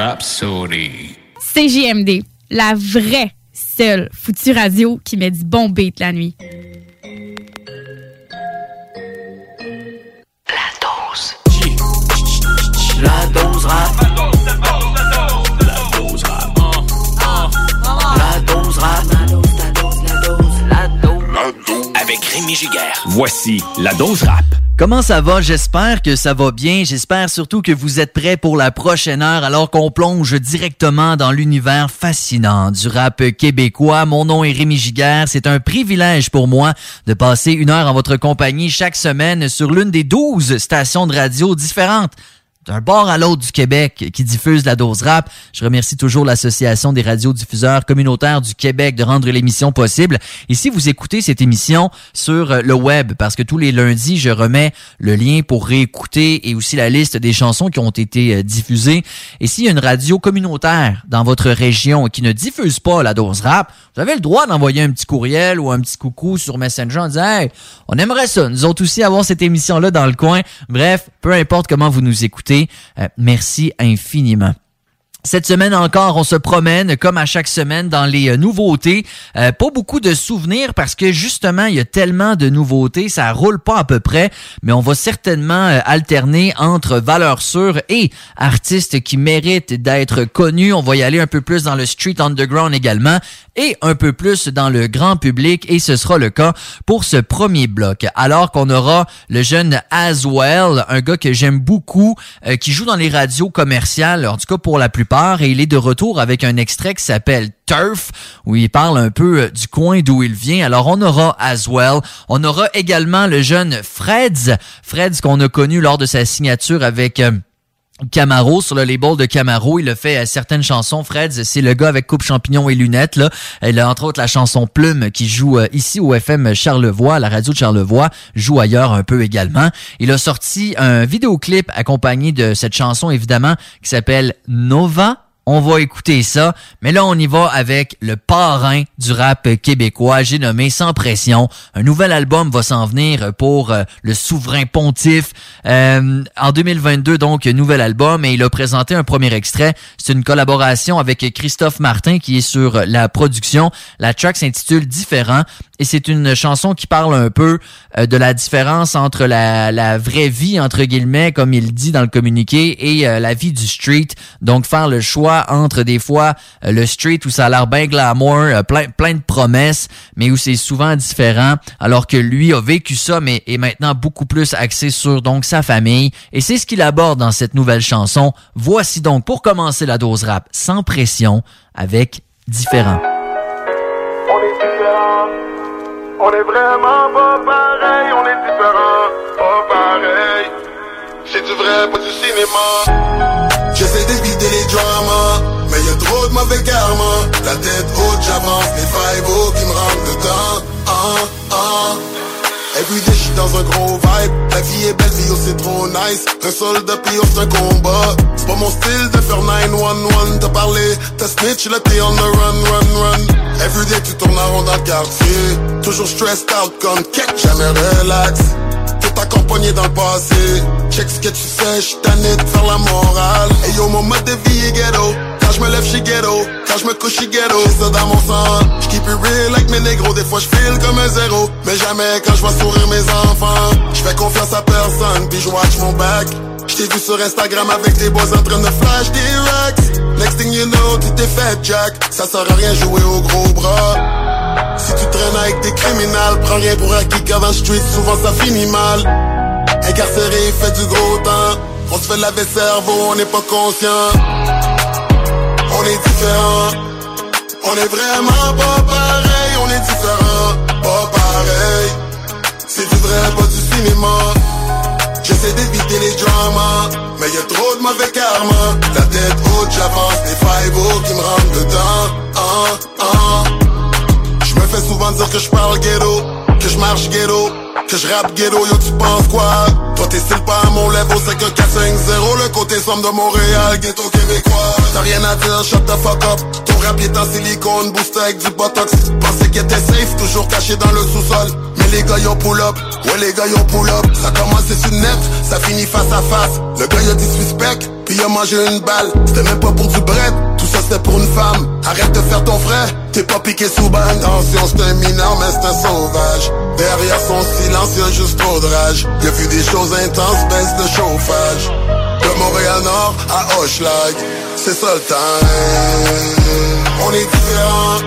Rhapsody. CJMD, la vraie seule foutue radio qui met du bon beat la nuit. La dose. La dose rap. La dose rap. La dose rap. La dose. Avec Rémi Giguère. Voici la dose rap. Comment ça va? J'espère que ça va bien. J'espère surtout que vous êtes prêts pour la prochaine heure alors qu'on plonge directement dans l'univers fascinant du rap québécois. Mon nom est Rémi Giguère. C'est un privilège pour moi de passer une heure en votre compagnie chaque semaine sur l'une des douze stations de radio différentes d'un bord à l'autre du Québec qui diffuse la dose rap. Je remercie toujours l'Association des radiodiffuseurs communautaires du Québec de rendre l'émission possible. Et si vous écoutez cette émission sur euh, le web, parce que tous les lundis, je remets le lien pour réécouter et aussi la liste des chansons qui ont été euh, diffusées. Et s'il y a une radio communautaire dans votre région qui ne diffuse pas la dose rap, vous avez le droit d'envoyer un petit courriel ou un petit coucou sur Messenger en disant Hey, on aimerait ça, nous autres aussi avoir cette émission-là dans le coin. Bref, peu importe comment vous nous écoutez, euh, merci infiniment. Cette semaine encore, on se promène comme à chaque semaine dans les euh, nouveautés. Euh, pas beaucoup de souvenirs parce que justement, il y a tellement de nouveautés, ça roule pas à peu près, mais on va certainement euh, alterner entre valeurs sûres et artistes qui méritent d'être connus. On va y aller un peu plus dans le street underground également et un peu plus dans le grand public et ce sera le cas pour ce premier bloc. Alors qu'on aura le jeune Aswell, un gars que j'aime beaucoup, euh, qui joue dans les radios commerciales, en tout cas pour la plupart, et il est de retour avec un extrait qui s'appelle Turf, où il parle un peu euh, du coin d'où il vient. Alors on aura Aswell, on aura également le jeune Freds, Freds qu'on a connu lors de sa signature avec... Camaro sur le label de Camaro, il a fait euh, certaines chansons. Freds, c'est le gars avec coupe champignon et lunettes. Il a entre autres la chanson Plume qui joue euh, ici au FM Charlevoix, la radio de Charlevoix, joue ailleurs un peu également. Il a sorti un vidéoclip accompagné de cette chanson évidemment qui s'appelle Nova. On va écouter ça, mais là on y va avec le parrain du rap québécois, j'ai nommé Sans pression. Un nouvel album va s'en venir pour euh, le souverain pontife. Euh, en 2022 donc, nouvel album et il a présenté un premier extrait. C'est une collaboration avec Christophe Martin qui est sur la production. La track s'intitule Différent et c'est une chanson qui parle un peu euh, de la différence entre la, la vraie vie entre guillemets comme il dit dans le communiqué et euh, la vie du street. Donc faire le choix entre des fois euh, le street où ça a l'air bien glamour, euh, plein plein de promesses, mais où c'est souvent différent alors que lui a vécu ça mais est maintenant beaucoup plus axé sur donc sa famille et c'est ce qu'il aborde dans cette nouvelle chanson. Voici donc pour commencer la dose rap sans pression avec différent. On est. On est vraiment pas pareil. On est différent. Pas pareil. C'est du vrai, pas du cinéma. J'essaie d'éviter les dramas. Mais y'a trop de mauvais karma. La tête haute, j'avance. Les five qui me rentrent dedans. Ah, ah. Everyday, j'suis dans un gros vibe. La vie est belle, vie, oh, c'est trop nice. Un soldat, puis c'est un combat. C'est pas mon style de faire 911. T'as parlé, t'as snitch, là t'es on the run, run, run. Everyday, tu tournes en rond dans le quartier. Toujours stressed out comme cake, jamais relax. Tout accompagné dans le passé. Check ce que tu fais, j'suis tanné de faire la morale. Et yo, mon mode de vie est ghetto. Quand je me lève, j'suis ghetto. Quand je me couche, j'suis ghetto. Ça dans mon sang. J'keep it real like mes négros. Des fois, j'feel comme un zéro. Mais jamais quand je vois sourire mes enfants. J'fais confiance à personne, puis j'watch mon back. J't'ai vu sur Instagram avec des boys en train de flash des racks. Next thing you know, tu t'es fait jack. Ça sert à rien jouer au gros bras. Si tu traînes avec des criminels, prends rien pour acquis car dans le street, souvent ça finit mal. Incarcéré, fait du gros temps. On se fait laver le cerveau, on n'est pas conscient on est différent, On est vraiment pas pareil, on est différents, pas pareil. C'est du vrai, pas du cinéma. J'essaie d'éviter les dramas, mais y a trop de mauvais karma. La tête haute, j'avance, les five qui me rentrent dedans. Ah, ah. Je me fais souvent dire que je parle ghetto, que je marche ghetto. Que je rappe ghetto, yo tu penses quoi? Toi t'es style pas à mon level, c'est que 4-5-0 Le côté somme de Montréal, ghetto québécois. T'as rien à dire, shut the fuck up. Ton rap est en silicone, booster avec du botox. Pensais qu'il était safe, toujours caché dans le sous-sol. Mais les gars y'ont pull up, ouais les gars y'ont pull up. Ça commence sur net, ça finit face à face. Le gars y'a dit suspect, puis il a mangé une balle. C'était même pas pour du bread, ça c'était pour une femme. Arrête de faire ton frère, t'es pas piqué sous Attention c'est un mineur mais c'est sauvage. Derrière son silence y'a juste trop de rage. Y'a vu des choses intenses, baisse de chauffage. De Montréal-Nord à Hochelag C'est ça time On est différents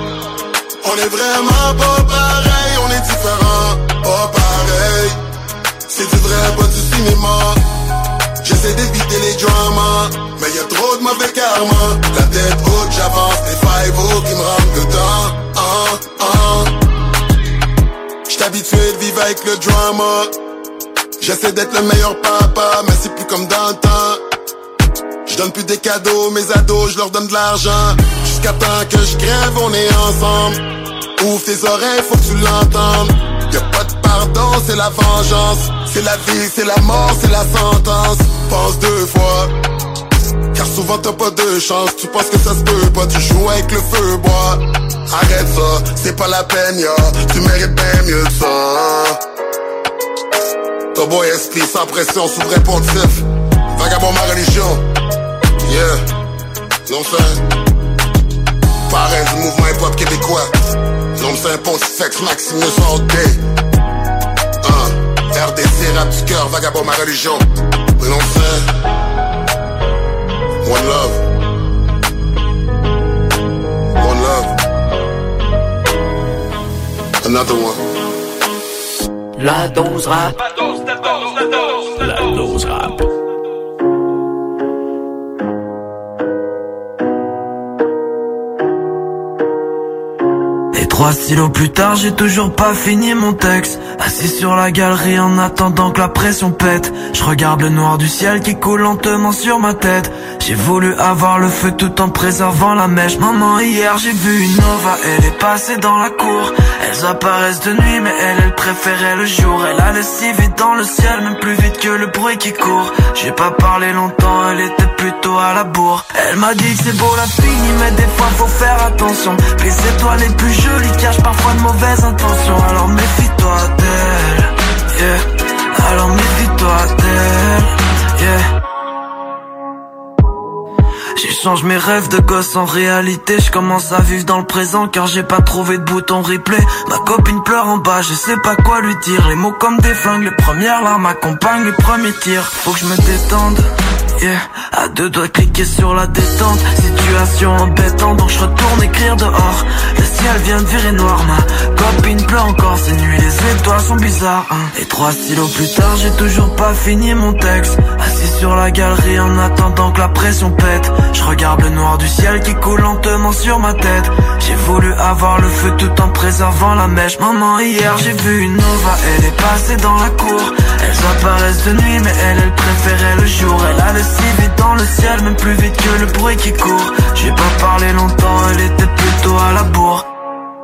On est vraiment pas pareil. On est différents, pas pareil. C'est du vrai, pas du cinéma. J'essaie d'éviter les dramas Mais y'a trop de mauvais karma. La tête haute, j'avance Des five qui me rentrent dedans ah, ah. J'suis habitué de vivre avec le drama. J'essaie d'être le meilleur papa Mais c'est plus comme dans le temps. Je plus des cadeaux, mes ados, je leur donne de l'argent. Jusqu'à temps que je crève, on est ensemble. Ouvre tes oreilles, faut que tu l'entendes. Y'a pas de pardon, c'est la vengeance. C'est la vie, c'est la mort, c'est la sentence. Pense deux fois souvent t'as pas de chance, tu penses que ça se peut pas, tu joues avec le feu bois. Arrête ça, c'est pas la peine, ya, tu mérites bien mieux que ça. Ton boy esprit sans pression, sous pontif. Vagabond ma religion, yeah, non c'est Pareil du mouvement hip-hop québécois. Non c'est un pontifex Maximus all day. Uh, RDC, rap du cœur, vagabond ma religion. Non c'est One love. One love. Another one. La dose rap. La dose rap. Trois stylos plus tard, j'ai toujours pas fini mon texte. Assis sur la galerie en attendant que la pression pète. Je regarde le noir du ciel qui coule lentement sur ma tête. J'ai voulu avoir le feu tout en préservant la mèche. Maman, hier j'ai vu une Nova, elle est passée dans la cour. Elles apparaissent de nuit, mais elle, elle préférait le jour. Elle allait si vite dans le ciel, même plus vite que le bruit qui court. J'ai pas parlé longtemps, elle était plutôt à la bourre. Elle m'a dit que c'est beau la fille, mais des fois faut faire attention. Les étoiles les plus jolies cachent parfois de mauvaises intentions. Alors méfie-toi d'elle, yeah. Alors méfie-toi d'elle, yeah. J'échange mes rêves de gosse en réalité Je commence à vivre dans le présent car j'ai pas trouvé de bouton replay Ma copine pleure en bas, je sais pas quoi lui dire Les mots comme des flingues, les premières larmes accompagnent les premiers tirs Faut que je me détende Yeah. À deux doigts cliquer sur la détente. Situation embêtante donc je retourne écrire dehors. Le ciel vient de virer noir Ma copine pleure encore ces nuits Les étoiles sont bizarres hein. Et trois stylos plus tard j'ai toujours pas fini mon texte. Assis sur la galerie en attendant que la pression pète. Je regarde le noir du ciel qui coule lentement sur ma tête. J'ai voulu avoir le feu tout en préservant la mèche. Maman hier j'ai vu une Nova. Elle est passée dans la cour. Elles apparaissent de nuit mais elle elle préférait le jour. Elle a le si vite dans le ciel, même plus vite que le bruit qui court. J'ai pas parlé longtemps, elle était plutôt à la bourre.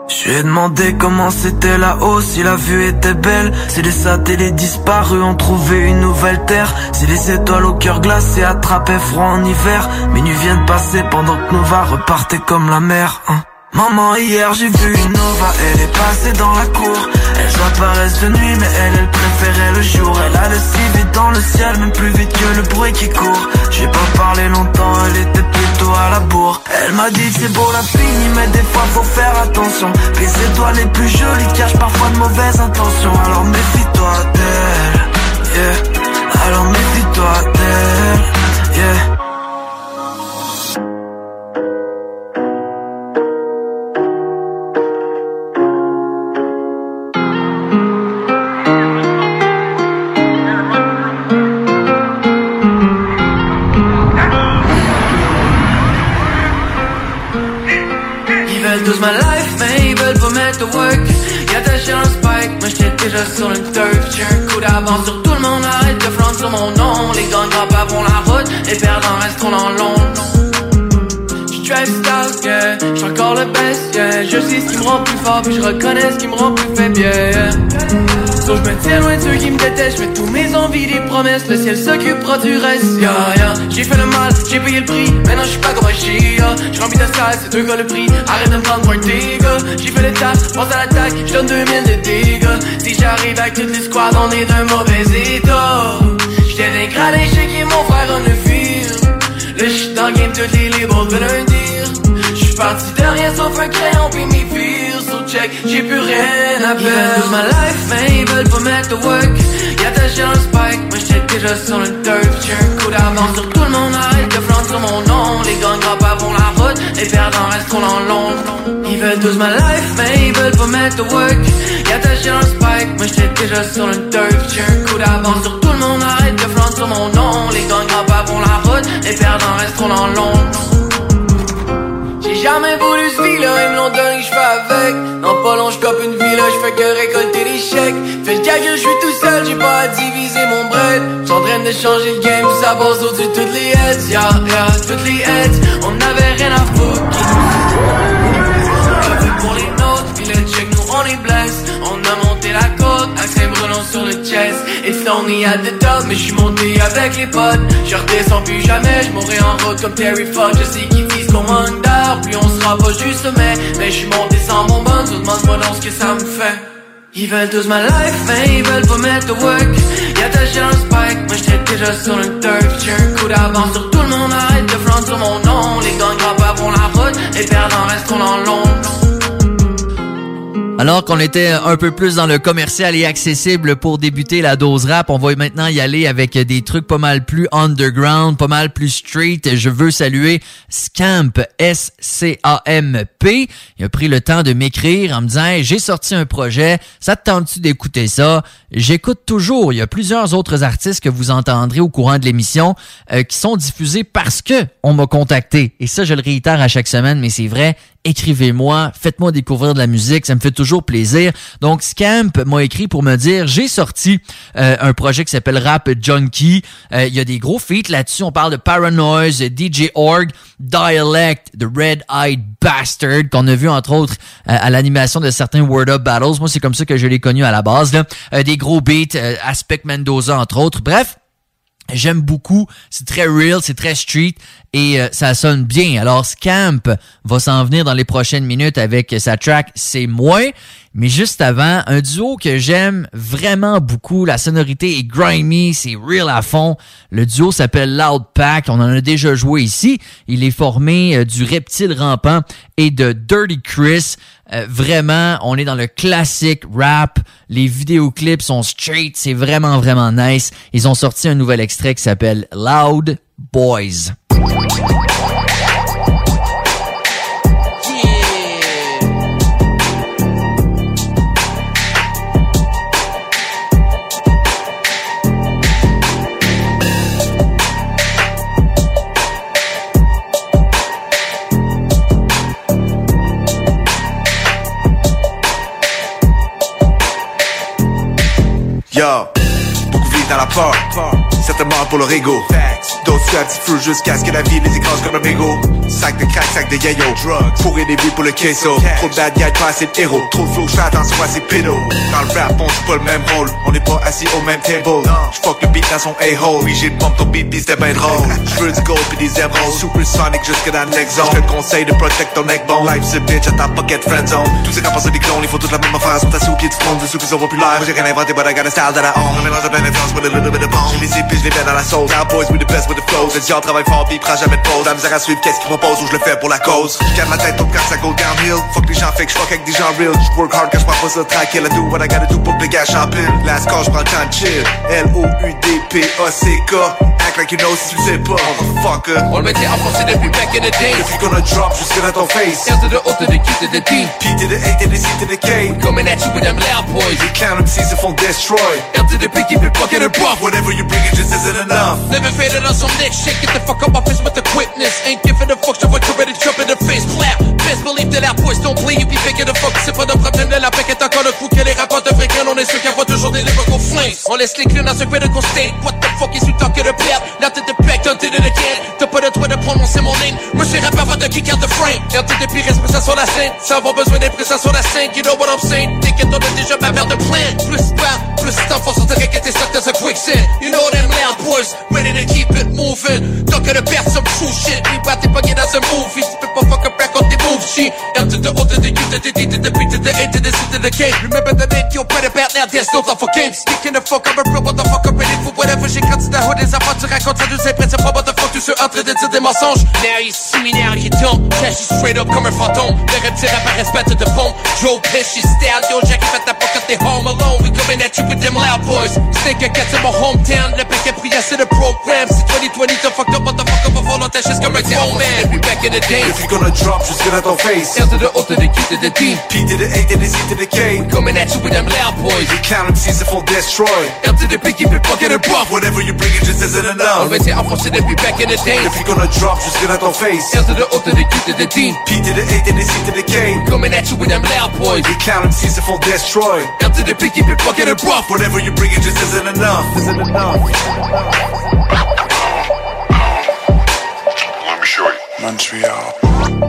Je lui ai demandé comment c'était là-haut, si la vue était belle, si les satellites disparus ont trouvé une nouvelle terre, si les étoiles au cœur glacé attrapaient froid en hiver, minuit vient de passer pendant que Nova repartait comme la mer. Hein. Maman, hier j'ai vu une Nova, elle est passée dans la cour. Elles apparaissent de nuit, mais elle, elle préférait le jour. Elle allait si vite dans le ciel, même plus vite que le bruit qui court. J'ai pas parlé longtemps, elle était plutôt à la bourre. Elle m'a dit c'est beau la fille, mais des fois faut faire attention. Les étoiles les plus jolies cachent parfois de mauvaises intentions. Alors méfie-toi d'elle, promesses, le ciel s'occupera du reste, yeah, yeah. J'ai fait le mal, j'ai payé le prix, maintenant je suis pas comme un chien, Je remplis ta salle, c'est deux gars le prix, arrête de me prendre pour un dégât. J'ai fait le taf, pense à l'attaque, je donne 2000 de dégâts. Si j'arrive avec toutes les squads, on est d'un mauvais état. J'étais dégradé, j'ai qui mon frère on le fil. Là j'suis dans le game, tous les libres veulent un dire. J'suis parti de rien sauf un crayon puis mes fils. So check, j'ai plus rien à perdre. Ma life, mais ils veulent pas mettre de work. Y'a ta un spike, j'étais déjà sur le turf. J'ai un coup d'avance sur tout le monde, arrête de flanc sur mon nom. Les gangs grappes vont la route, les perdants resteront dans l'ombre. Ils veulent tous ma life, mais ils veulent pas mettre de work. Y'a ta un spike, moi j'étais déjà sur le turf. J'ai un coup d'avance sur tout le monde, arrête de flanc sur mon nom. Les gangs grappes vont la route, les perdants resteront dans l'ombre. Jamais voulu ce vie-là, ils me l'ont donné, j'fais avec. Non, pas long, j'cope une vie là, j'fais que récolter des chèques. Je suis tout seul, j'ai pas à diviser mon bread. J'suis en train de changer le game, ça passe au-dessus de toutes les heads, yeah, yeah, toutes les heads. On n'avait rien à foutre. pour les nôtres, puis le check, nous on est blessed. On a monté la côte, accès brûlant sur le chest. It's only at the top, mais j'suis monté avec les potes. Je redescends plus jamais, j'mourrai en route comme Terry Fox. Je sais qu'ils disent qu'on manque d'air, puis on se rapproche du sommet. Mais j'suis monté sans mon bon, demande-moi non ce que ça me fait. Ils veulent tous ma life, mais ils veulent pas mettre de work. Y'a ta un spike, moi j'étais déjà sur le turf. J'ai un coup d'avance sur tout le monde, arrête de flanc sur mon nom. Les gangs grappes vont la route, les perdants resteront dans l'ombre. Alors qu'on était un peu plus dans le commercial et accessible pour débuter la dose rap, on va maintenant y aller avec des trucs pas mal plus underground, pas mal plus street. Je veux saluer Scamp, S-C-A-M-P. Il a pris le temps de m'écrire en me disant j'ai sorti un projet, ça te tente-tu d'écouter ça? J'écoute toujours. Il y a plusieurs autres artistes que vous entendrez au courant de l'émission euh, qui sont diffusés parce que on m'a contacté. Et ça, je le réitère à chaque semaine, mais c'est vrai, écrivez-moi, faites-moi découvrir de la musique, ça me fait toujours plaisir. Donc Scamp m'a écrit pour me dire j'ai sorti euh, un projet qui s'appelle Rap Junkie. Euh, il y a des gros feats là-dessus. On parle de Paranoise, DJ Org, Dialect, The Red Eyed Bastard qu'on a vu entre autres euh, à l'animation de certains Word Up Battles. Moi c'est comme ça que je l'ai connu à la base. Là. des gros beats, Aspect Mendoza entre autres. Bref. J'aime beaucoup, c'est très real, c'est très street et euh, ça sonne bien. Alors Scamp va s'en venir dans les prochaines minutes avec sa track C'est moi. Mais juste avant, un duo que j'aime vraiment beaucoup. La sonorité est grimy, c'est real à fond. Le duo s'appelle Loud Pack. On en a déjà joué ici. Il est formé euh, du reptile rampant et de Dirty Chris. Euh, vraiment, on est dans le classique rap. Les vidéoclips sont straight. C'est vraiment, vraiment nice. Ils ont sorti un nouvel extrait qui s'appelle Loud Boys. Yo, beaucoup vivent dans la peur, certainement pour le rigo. D'autres à petit feu jusqu'à ce que la vie les écrase comme un mégot. Sac de crack, sac de yayo. Drugs, fourrer des vies pour le queso. Trop de bad guys, pas assez de héros. Trop de flow, j'attends soit c'est pédo. Dans le rap, on joue pas le même rôle. On n'est pas assis au même table. J'fuck le beat dans son a-hole. Oui, j'ai pompe ton beat, pis c'était ben drôle. J'veux du gold pis des émeraudes. Supersonic jusque dans le next zone. J'te conseille de protect ton neck bone. Life c'est bitch à ta pocket friend zone. Tous ces campagnes des clones, ils font toute la même affaire. Sont assis au pied du trône de ceux qui sont populaires. J'ai rien inventé, but I got a style that I own. Un mélange de plein d'influence with a little bit of bone. J'ai les épis, j'les mets dans la sauce. Cowboys, we the best with the flows. Les gens travaillent fort, pis prennent jamais de pause. La misère à suivre, qu'est-ce qu'ils proposent ou je le fais pour la cause? J'garde ma tête au quand ça go downhill. Fuck les gens fake, j'fuck avec des gens real. J'work hard quand j'prends pas ça tranquille. I do what I gotta do pour que les gars pile. Last call, j'prends le temps de chill. L-O-U-D-P-A-C-K. Act like you know si tu le sais pas, motherfucker. On le mettait en français depuis back in the days. Depuis qu'on a drop jusque dans ton face. R to the O to the Q to the D. P to the A to the C to the K. We coming at you with them loud boys. Les clown MCs se font destroy. R to the P, keep it fucking rough. Whatever you bring, it just isn't enough. Living faded on next shit. Get the fuck up my face with the quickness. Ain't giving a fuck, so I ready to jump in the face. Clap. Believe that our don't fuck, c'est pas de problème de la paix encore que de on des state, what the fuck is you talking about? Now to back, done did it again, t'as pas le droit de prononcer mon name, moi je rappeur avant de kick out the frame. RTD puis reste ça sur la scène, sans avoir besoin d'être présent sur la scène, you know what I'm saying? T'inquiète, on a déjà ma mère de plein, plus pas, plus d'enfants sont direct que t'es stuck dans a quicksand. You know them loud boys, ready to keep it moving, talking about some true shit, we bout to get dans un movie, tu peux pas fuck up back on the move shit. R to the O to the U to the D to the B to the A to the C to the K. Remember the name you're better about now, there's no love for games. Speaking the fuck, I'm a real motherfucker, ready for whatever. J'ai grandi dans hood, les enfants, tu racontes ça, tu sais, presque pas motherfucker, tous ceux en train de dire des mensonges. Now you see me, now you don't. Cash you straight up comme un fantôme. Le rap tire à respect de fond. Joe Pish, you style, yo, Jack, fait ta pocket, t'es home alone. We coming at you with them loud boys. Stink a cat in my hometown, le paquet prière, c'est le programme. C'est 2020, t'as fucked up, motherfucker, va voler ta chaise comme un grown man. We back in the day. If you gonna drop, just get out ton face. R to the O to the Q to the D. P to the A to the Z to the K. We coming at you with them loud boys. We count them season full destroy. R to the P, keep it fucking it rough. Whatever you bring, it just isn't On enough. va essayer enfoncé depuis back in the day. If you gonna drop, just get out ton face. R to the O to the Q to the D. P to the A to the Z to the K. Coming at you with them loud boys. We count them season full destroy. R to the P, keep it fucking it rough. Whatever you bring, it just isn't enough. Isn't enough. Let me show you. Montreal.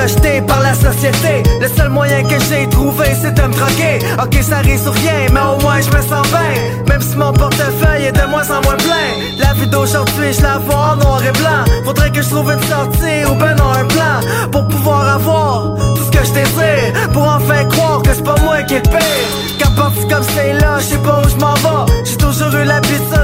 Rejeté par la société. Le seul moyen que j'ai trouvé c'est de me droguer. Ok ça risque sur rien mais au moins je me sens bien. Même si mon portefeuille est de moins en moins plein. La vie d'aujourd'hui je la vois en noir et blanc. Faudrait que je trouve une sortie ou ben non un plan Pour pouvoir avoir tout ce que je désire. Pour enfin croire que c'est pas moi qui est le pire. Quand parti comme c'est là je sais pas où je m'en vais. J'ai toujours eu l'habitude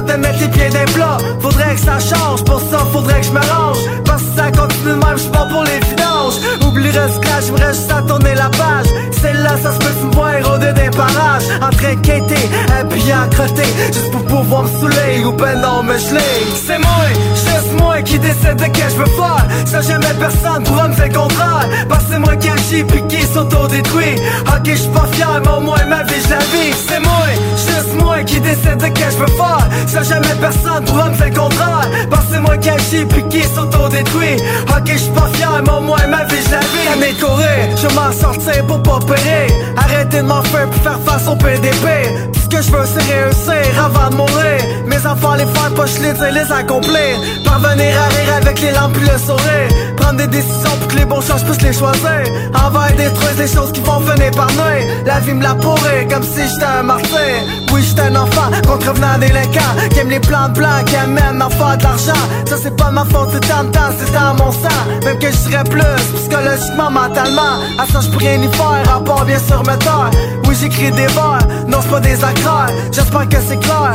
de mettre les pieds dans les plats Faudrait que ça change pour ça faudrait que je me range. Parce que ça continue de même je pas pour les vidanges Oublie le scratch, j'aimerais juste à tourner la page. Celle-là, ça se peut que me voir rôder des parages. En train quêter, habillé à crotter Juste pour pouvoir me saouler. Ou ben non me geler C'est moi, juste moi qui décide de qu'est-ce je veux faire. Ça jamais personne pourra me faire contraire Parce que c'est moi qui agis puis qui s'auto-détruit. Ok, je suis pas fier, mais au moins ma vie je la vis. C'est moi, juste moi qui décide de qu'est-ce je veux faire. Ça jamais personne pourra me faire le contraire Parce c'est moi qui agis puis qui s'auto-détruit. Ok, je suis pas fier, mais au moins ma vie je la vis. Année je m'en sortir pour pas périr. Arrêtez de m'en faire pour faire face au PDP Tout ce que je veux c'est réussir avant de mourir. Mes enfants les faire pas les dire les accomplir. Parvenir à rire avec les lampes puis le sourire Prendre des décisions pour que les bons choix je puisse les choisir. Envers détruire les choses qui vont venir par nuit La vie me l'a pourri comme si j'étais un martyr. Oui j'étais un enfant contrevenant délinquant Qui aime les plans blancs qui amènent à faire de l'argent. Ça c'est pas ma faute c'est dans temps c'est dans mon sang. Même que je serais plus psychologiquement mentalement. À ça je peux rien y faire à part bien sûr me taire J'écris des vers non c'est pas des accords J'espère que c'est clair.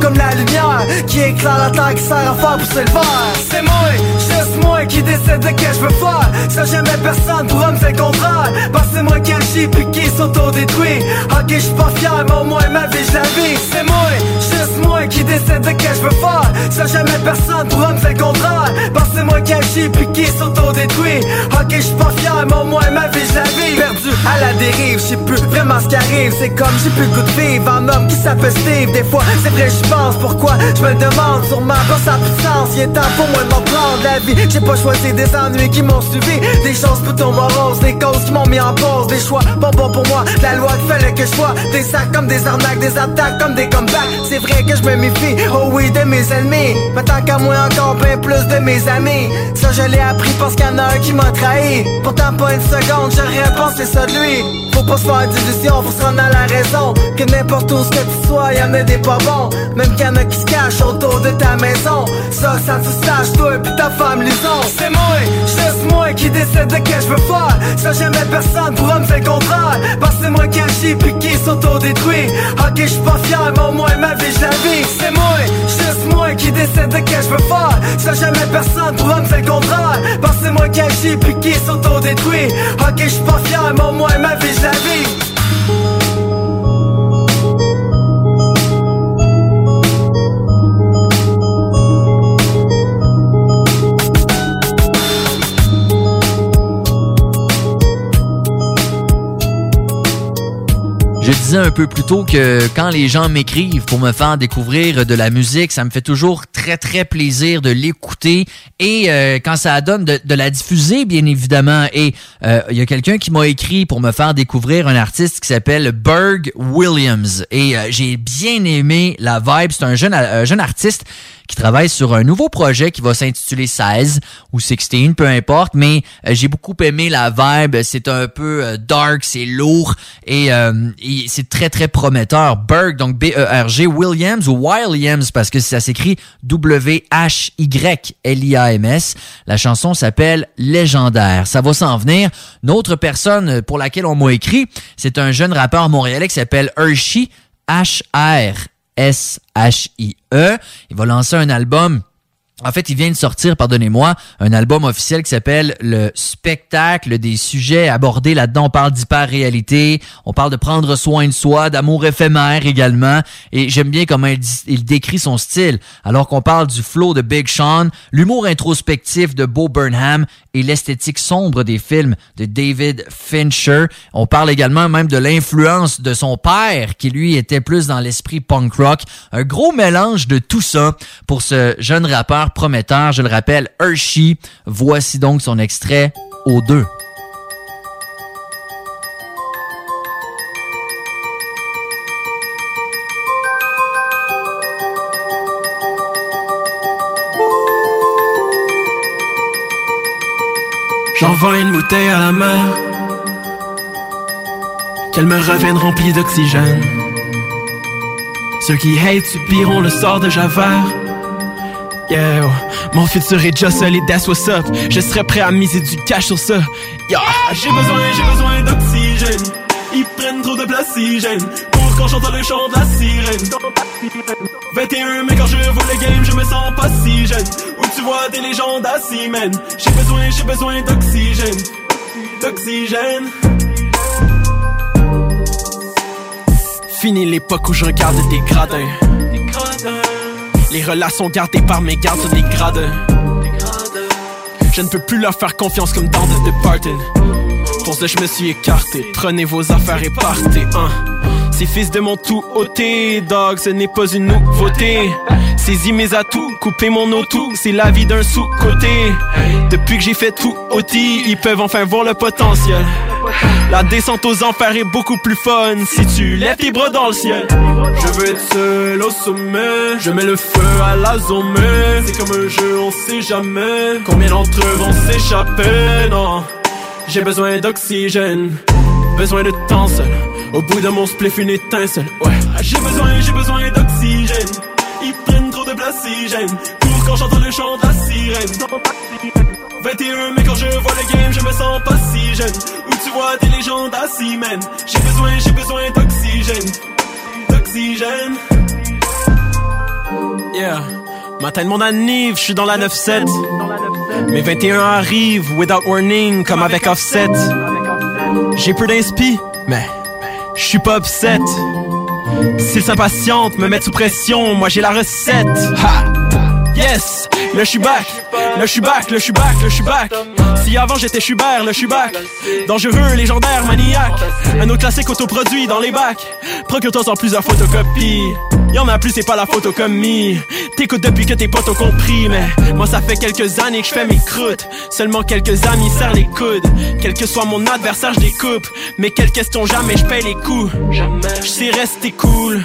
Comme la lumière qui éclaire la terre qui sert à faire pousser le verre. C'est moi, juste moi qui décide de que je veux faire. Ça jamais personne pourra me faire le contraire Parce que c'est moi qui agis puis qui s'auto-détruit. Ok je suis pas fier mais au moins ma vie je la vis. C'est moi, juste moi qui décide de que je veux faire. Ça jamais personne pourra me faire le contraire Parce que c'est moi qui agis puis qui s'auto-détruit. Ok je suis pas fier mais au moins ma vie je la vis. Perdu à la dérive, je plus vraiment ce qui C'est comme j'ai plus goût de vivre. Un homme qui s'appelle Steve Des fois c'est vrai je pense. Pourquoi? Je me demande Sûrement pas ça a Il est temps pour moi de m'en prendre la vie. J'ai pas choisi des ennuis qui m'ont suivi. Des choses plutôt moroses Des causes qui m'ont mis en pause. Des choix pas bons pour moi. La loi qui fallait que je sois. Des sacs comme des arnaques Des attaques comme des comebacks. C'est vrai que je me méfie. Oh oui de mes ennemis. Mais tant qu'à moi encore bien plus de mes amis. Ça je l'ai appris parce qu'il y en a un qui m'a trahi. Pourtant pas une seconde j'aurais pensé ça de lui Faut pas se faire d'illusions Faut se rendre à la raison. Que n'importe où ce que tu sois Y'en a des pas bons. Même qu'il y en a qui se cachent autour de ta maison. Ça, ça tu saches toi et ta femme lison C'est moi, juste moi qui décide de que je veux faire. Ça jamais personne pourra me faire contraire Parce que c'est moi qui agis puis qui s'auto-détruit. Ok je suis pas fier mais au moins ma vie je la vis. C'est moi, juste moi qui décide de que je veux faire. Ça jamais personne pourra me faire contraire Parce que c'est moi qui agis puis qui s'auto-détruit. Ok je suis pas fier mais au moins ma vie je la vis disais un peu plus tôt que quand les gens m'écrivent pour me faire découvrir de la musique, ça me fait toujours très très plaisir de l'écouter et euh, quand ça donne de, de, la diffuser bien évidemment. Et euh, il y a quelqu'un qui m'a écrit pour me faire découvrir un artiste qui s'appelle Berg Williams et euh, j'ai bien aimé la vibe. C'est un jeune un jeune artiste qui travaille sur un nouveau projet qui va s'intituler 16 ou 16, peu importe, mais euh, j'ai beaucoup aimé la vibe, c'est un peu euh, dark, c'est lourd et, euh, c'est très très prometteur. Berg, donc B-E-R-G, Williams ou Williams parce que ça s'écrit W-H-Y-L-I-A-M-S. La chanson s'appelle Légendaire. Ça va s'en venir. Une autre personne pour laquelle on m'a écrit, c'est un jeune rappeur montréalais qui s'appelle Hershey, H-R S-H-I-E. Il va lancer un album en fait, il vient de sortir, pardonnez-moi, un album officiel qui s'appelle Le spectacle des sujets abordés là-dedans. On parle d'hyper-réalité, on parle de prendre soin de soi, d'amour éphémère également. Et j'aime bien comment il, décrit son style. Alors qu'on parle du flow de Big Sean, l'humour introspectif de Bo Burnham et l'esthétique sombre des films de David Fincher. On parle également même de l'influence de son père, qui lui était plus dans l'esprit punk rock. Un gros mélange de tout ça pour ce jeune rappeur prometteur, je le rappelle, Hershey. Voici donc son extrait aux deux. J'envoie une bouteille à la mer, qu'elle me revienne remplie d'oxygène. Ceux qui hate subiront le sort de Javert. Yeah, mon futur est déjà solide, that's what's up. Je serais prêt à miser du cash sur ça. Yeah. J'ai besoin, j'ai besoin d'oxygène. Ils prennent trop de si Pour quand j'entends le chant de la sirène. 21, mais quand je vois le game, je me sens pas si jeune. Où tu vois des légendes man. J'ai besoin, j'ai besoin d'oxygène. D'oxygène. Fini l'époque où je regarde des gradins. Les relations gardées par mes gardes des grades. Je ne peux plus leur faire confiance comme dans The Departed. Pour ça, je me suis écarté. Prenez vos affaires et partez. Hein. Ces fils de mon tout ôté, dog, ce n'est pas une nouveauté. Saisis mes atouts, couper mon auto, c'est la vie d'un sous-côté. Depuis que j'ai fait tout ôté, ils peuvent enfin voir le potentiel. La descente aux enfers est beaucoup plus fun si tu lèves tes bras dans le ciel. Je veux être seul au sommet, je mets le feu à la zone. C'est comme un jeu, on sait jamais combien d'entre eux vont s'échapper. Non, j'ai besoin d'oxygène, besoin de temps seul. Au bout de mon spliff, une étincelle. Ouais, j'ai besoin, j'ai besoin d'oxygène. Ils prennent trop de place si j'aime. Pour quand j'entends le chant de la sirène. 21, mais quand je vois le game, je me sens pas si jeune. Où tu vois des légendes assis, man. J'ai besoin, j'ai besoin d'oxygène. D'oxygène. Yeah. Matin de mon anniv, je suis dans la 9-7. Mes 21 arrivent, without warning, comme avec Offset. J'ai peu d'inspi, mais je suis pas upset. S'ils s'impatientent, me mettent sous pression, moi j'ai la recette. Ha! Yes, le suis le je suis back, le je suis back, le je suis back. Si avant j'étais Schubert, le je suis back. Dangereux, légendaire, maniaque. Un autre classique autoproduit dans les bacs. Procure-toi en plusieurs photocopies. Y'en a plus, c'est pas la photocomie. T'écoutes depuis que tes potes ont compris, mais moi ça fait quelques années que je mes croûtes. Seulement quelques amis serrent les coudes. Quel que soit mon adversaire, je découpe. Mais quelle question jamais je paye les coups. Je sais rester cool.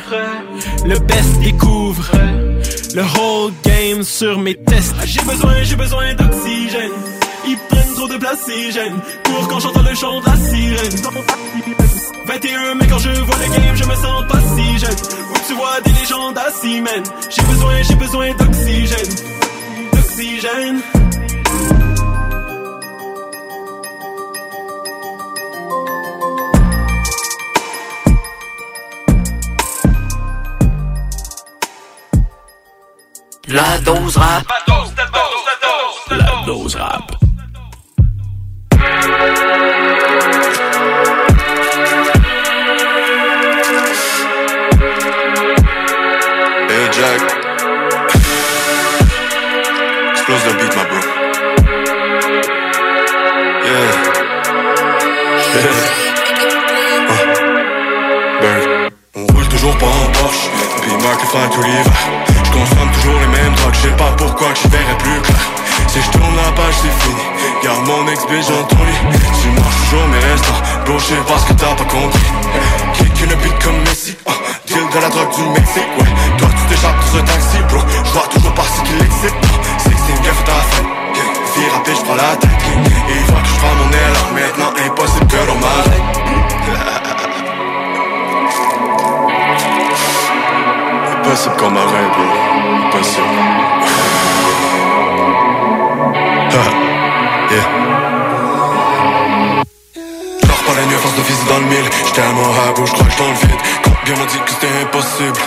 Le best découvre. Le whole game sur mes tests. J'ai besoin, j'ai besoin d'oxygène. Ils prennent trop de place. Pour quand j'entends le chant de la sirène. 21, mais quand je vois le game, je me sens pas si jeune. Où tu vois des légendes man. J'ai besoin, j'ai besoin d'oxygène. D'oxygène. La dose rap. La dose, la dose, la dose, la dose rap. Hey Jack. Explose the beat, my bro. Yeah. Yeah. Uh. Bird. faim tout l'hiver. Je consomme je que j'y verrai plus clair. Si je tourne la page, c'est fini. Garde mon ex-bitch dans ton lit. Tu manges toujours mes restants. Bro, je sais pas ce que t'as pas compris. Kick une bite comme Messi. Uh, deal de la drogue du Mexique, ouais. Toi, tu t'échappes dans ce taxi, bro. Je vois toujours pas ce qui l'excite. Uh, 16 gaffe ta fête. Vie rapide, j'prends la tête. Et il faut que je prends mon aile. Maintenant, impossible que l'on m'arrête. Impossible qu'on m'arrête, bro. Impossible. Dans le mille. J'étais mon rabot, j'croche dans le vide. Combien m'ont dit que c'était impossible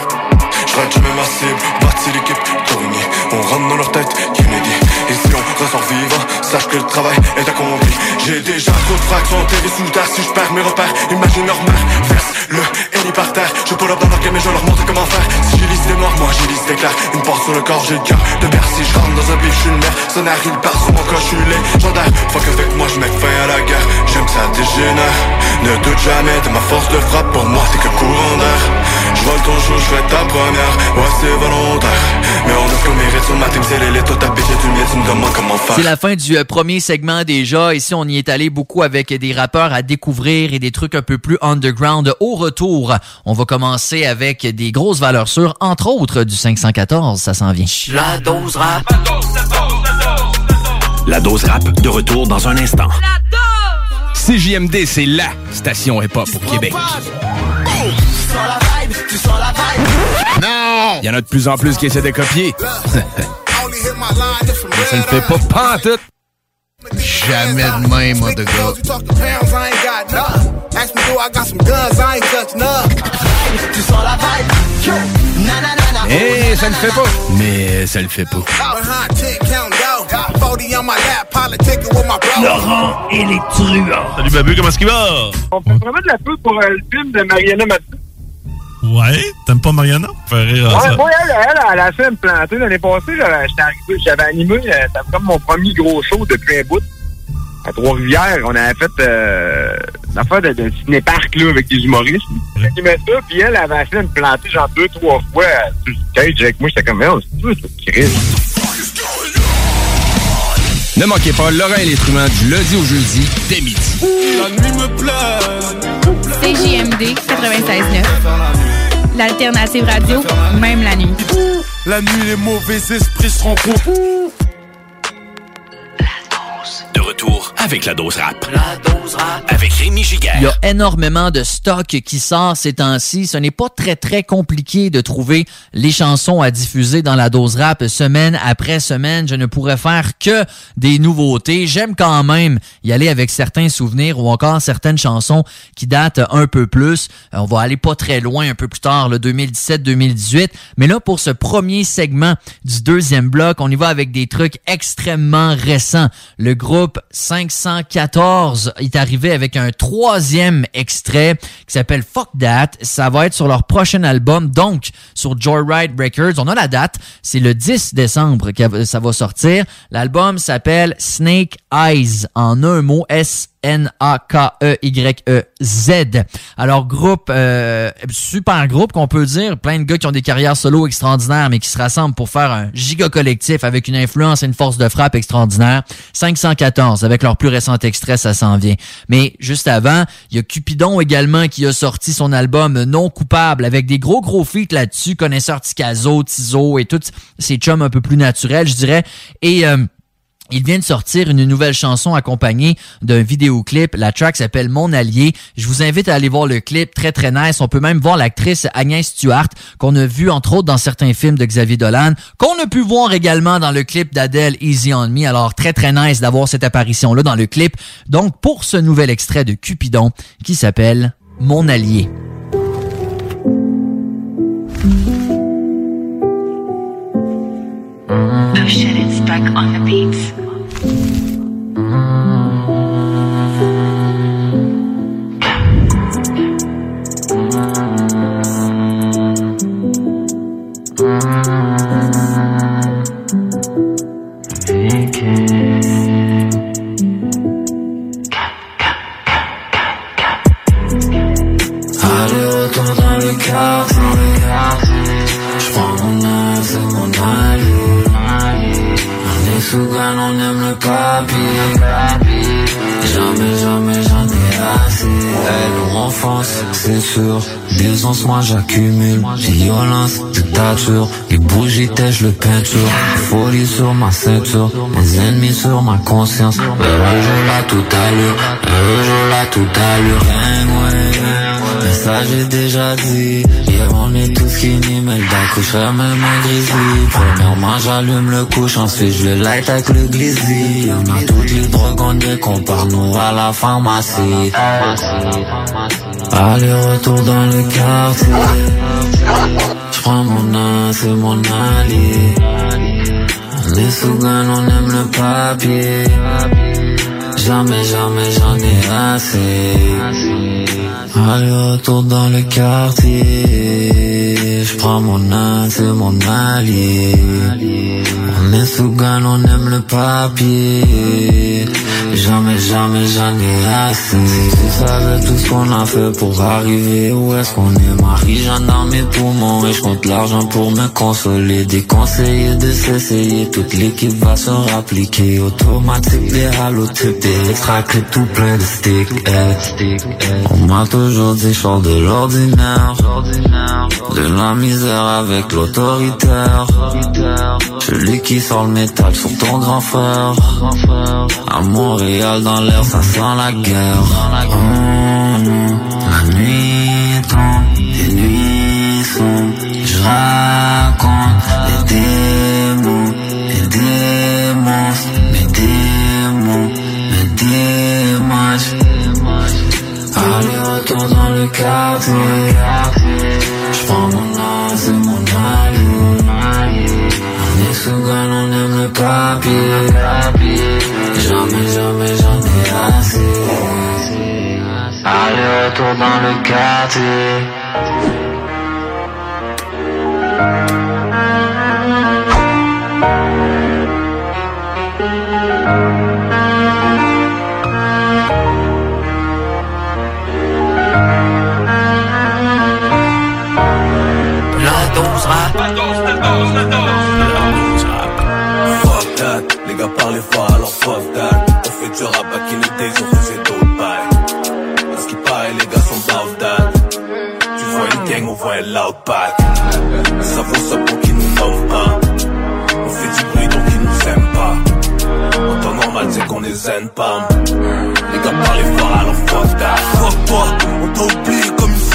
J'rate jamais ma cible. Bâti l'équipe, Torigny On rentre dans leur tête, Kennedy Et si on ressort vivant Sache que le travail est accompli. J'ai déjà trop de fractions TV sous terre Si j'perds mes repères, imagine leur mère Verse le heli par terre. Je dans leur game et je leur montre comment faire. Si j'ai l'idée noire, moi j'ai l'idée claire Une porte sur le corps, j'ai le cœur de Bercy. Je rentre dans un bif, j'suis une mère. Sonnaire, il part sur mon corps, j'suis légendaire Fuck avec moi, j'mets fin à la guerre. J'aime que ça dégénère Ne doute jamais de ma force de frappe. Pour moi t'es que courant d'air. J'vole ton jour, j'fais ta première. Ouais c'est volontaire. Mais on ce qu'on mérite sur ma team C'est l'élite, toi ta bitch tu C'est la fin du euh, premier segment déjà. Ici, on y est allé beaucoup avec des rappeurs à découvrir et des trucs un peu plus underground. Au retour, on va commencer avec des grosses valeurs sûres, entre autres du 514, ça s'en vient. La dose rap. La dose rap de retour dans un instant. CJMD, c'est LA station hip-hop au Québec. Non! Il y en a de plus en plus qui essaient de copier. Mais ça ne fait pas pantoute. Jamais de même, mon de gars. Eh, ça ne fait pas. Mais ça le fait pas. Laurent et les truands. Salut Babu, comment est-ce qu'il va? On fait vraiment de la pub pour euh, le film de Mariana Mathieu. Ouais, t'aimes pas Mariana? Faire rire ça. Ouais, moi, elle, elle, elle a fait me planter l'année passée. J'avais j'étais arrivé, j'avais animé, euh, c'était comme mon premier gros show depuis un bout. À Trois-Rivières, on avait fait euh, une affaire de, de ciné-parc là, avec des humoristes. J'animais ça, puis elle avait fait me planter genre deux, trois fois euh, sur le stage avec moi. J'étais comme, oh, c'est tout, c'est. Ne manquez pas Laurent et les truands du lundi au jeudi dès midi. La nuit me plaît. CJMD 96.9. L'alternative radio, même la nuit. La nuit, les mauvais esprits se rencontrent. De retour avec la dose rap. La dose rap. Avec Rémi Giguère. Il y a énormément de stock qui sort ces temps-ci. Ce n'est pas très, très compliqué de trouver les chansons à diffuser dans la dose rap semaine après semaine. Je ne pourrais faire que des nouveautés. J'aime quand même y aller avec certains souvenirs ou encore certaines chansons qui datent un peu plus. Euh, On va aller pas très loin un peu plus tard, le 2017-2018. Mais là, pour ce premier segment du deuxième bloc, on y va avec des trucs extrêmement récents. Le groupe 514 est arrivé avec un troisième extrait qui s'appelle Fuck That. Ça va être sur leur prochain album, donc sur Joyride Records. On a la date, c'est le 10 décembre que ça va sortir. L'album s'appelle Snake Eyes, en un mot, S N-A-K-E-Y-E-Z. Alors, groupe, euh, super groupe qu'on peut dire, plein de gars qui ont des carrières solo extraordinaires, mais qui se rassemblent pour faire un giga collectif avec une influence et une force de frappe extraordinaire. 514, avec leur plus récent extrait, ça s'en vient. Mais juste avant, il y a Cupidon également qui a sorti son album Non Coupable avec des gros gros feats là-dessus, connaisseurs Ticazo, Tizo et tous ces chums un peu plus naturels, je dirais. Et... Euh, il vient de sortir une nouvelle chanson accompagnée d'un vidéoclip. La track s'appelle Mon Allié. Je vous invite à aller voir le clip, très très nice. On peut même voir l'actrice Agnès Stewart, qu'on a vu entre autres dans certains films de Xavier Dolan, qu'on a pu voir également dans le clip d'Adèle Easy on Me. Alors très très nice d'avoir cette apparition-là dans le clip. Donc pour ce nouvel extrait de Cupidon qui s'appelle Mon Allié. Oh shit, it's back on the beats. Sougan, on aime le papier. Jamais, jamais j'en ai assez. Elle nous renforce, c'est sûr. Nuisance, moi j'accumule. Violence, dictature. Les bougies tèches, le peinture. Folie sur ma ceinture. Mes ennemis sur ma conscience. Le rouge là tout à l'heure. Le rouge là tout à l'heure. Ça j'ai déjà dit. Hier on est tous skinny Mais d'accoucher même un grizzly Premièrement j'allume le couche Ensuite je le light avec le glizzy. On a toutes les drogues on part nous à la pharmacie. Aller-retour dans le quartier. J'prends mon âme, c'est mon allié. Les sous-gains, on aime le papier. Jamais, jamais j'en ai assez Aller-retour dans le quartier J'prends mon âme, c'est mon allié. On est sous gagne, on aime le papier. Jamais, jamais j'en ai assez. Tu savais tout ce qu'on a fait pour arriver Où est-ce qu'on est Marie, j'en dans mes poumons Et je compte l'argent pour me consoler. Déconseiller de s'essayer Toute l'équipe va se rappliquer. Automatique, des halotypes Des extra tout plein de sticks eh. On m'a toujours dit je de l'ordinaire misère avec l'autoritaire. Celui qui sort le métal sur ton grand frère. À Montréal dans l'air ça sent la guerre. Mmh, La nuit tombe, les nuits sombres Je raconte les démons, les démons Mes démons, mes démons. Aller-retour dans le quartier. J'prends mon On aime le papier. Jamais, jamais j'en ai assez. Aller-retour dans le quartier On fait du rap back in the days, on faisait d'autres bails. À ce qui paraît, les gars sont that. Tu vois une gang, on voit un loud pack. Ça vaut ça pour qu'ils nous nomment pas. On fait du bruit donc ils nous aiment pas. En temps normal, c'est qu'on les zen pas. Les gars parlent fort alors fuck that. Fuck toi, on t'a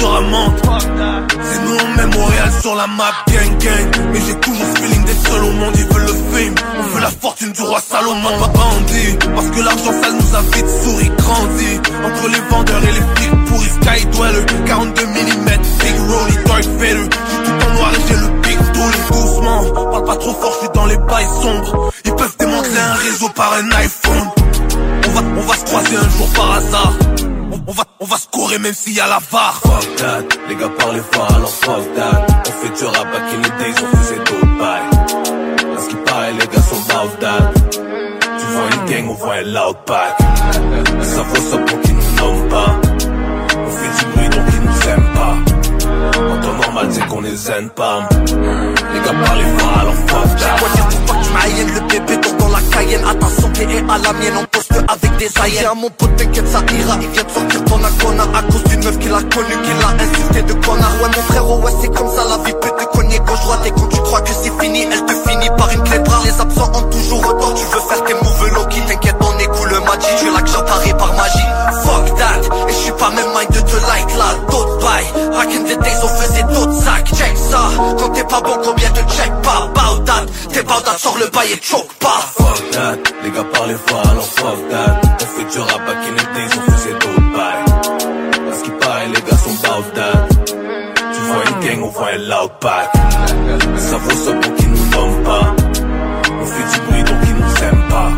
C'est nous on met Montréal sur la map, gang gang. Mais j'ai toujours ce feeling d'être seul au monde, ils veulent le fame. On veut la fortune du roi Salomon, pas bandit Parce que l'argent sale nous a vite souri, grandi Entre les vendeurs et les flics pourris, Sky Dweller. 42 mm, Big Rolly, Darth Vader. J'suis tout en noir et j'ai le big dolly Doucement, parle pas trop fort, j'suis dans les bails sombres. Ils peuvent démanteler un réseau par un iPhone. On va, on va se croiser un jour par hasard on, va, on va scorer même s'il y a la VAR. Fuck that, les gars parlent fort alors fuck that. On fait du rap back in the days, on faisait d'autres bails. À ce qui paraît, les gars sont about. Tu vois une gang, on voit un loud pack. Ça vaut ça pour qu'ils nous nomment pas. Normal, c'est qu'on les aime pas. Les gars parlent fort alors fuck that. Quoi pas que tu m'ailles le bébé dort dans la Cayenne. À ta santé et à la mienne on poste avec des aïens J'ai à mon pote t'inquiète ça ira. Il vient de sortir ton icona À cause d'une meuf qu'il a connue Qu'il a insulté de connard. Ouais mon frère ouais c'est comme ça la vie peut te cogner. Gauche droite Et quand tu crois que c'est fini Elle te finit par une clé de pas combien te check pas Bout that T'es that sors le bail et choke pas Fuck that, les gars parlent fort alors fuck that. On fait du rap back in the days, on faisait d'autres bails. À ce qui paraît, les gars sont about that. Tu vois une gang, on voit un loud pack. Ça vaut ça pour qu'ils nous nomment pas. On fait du bruit donc ils nous aiment pas.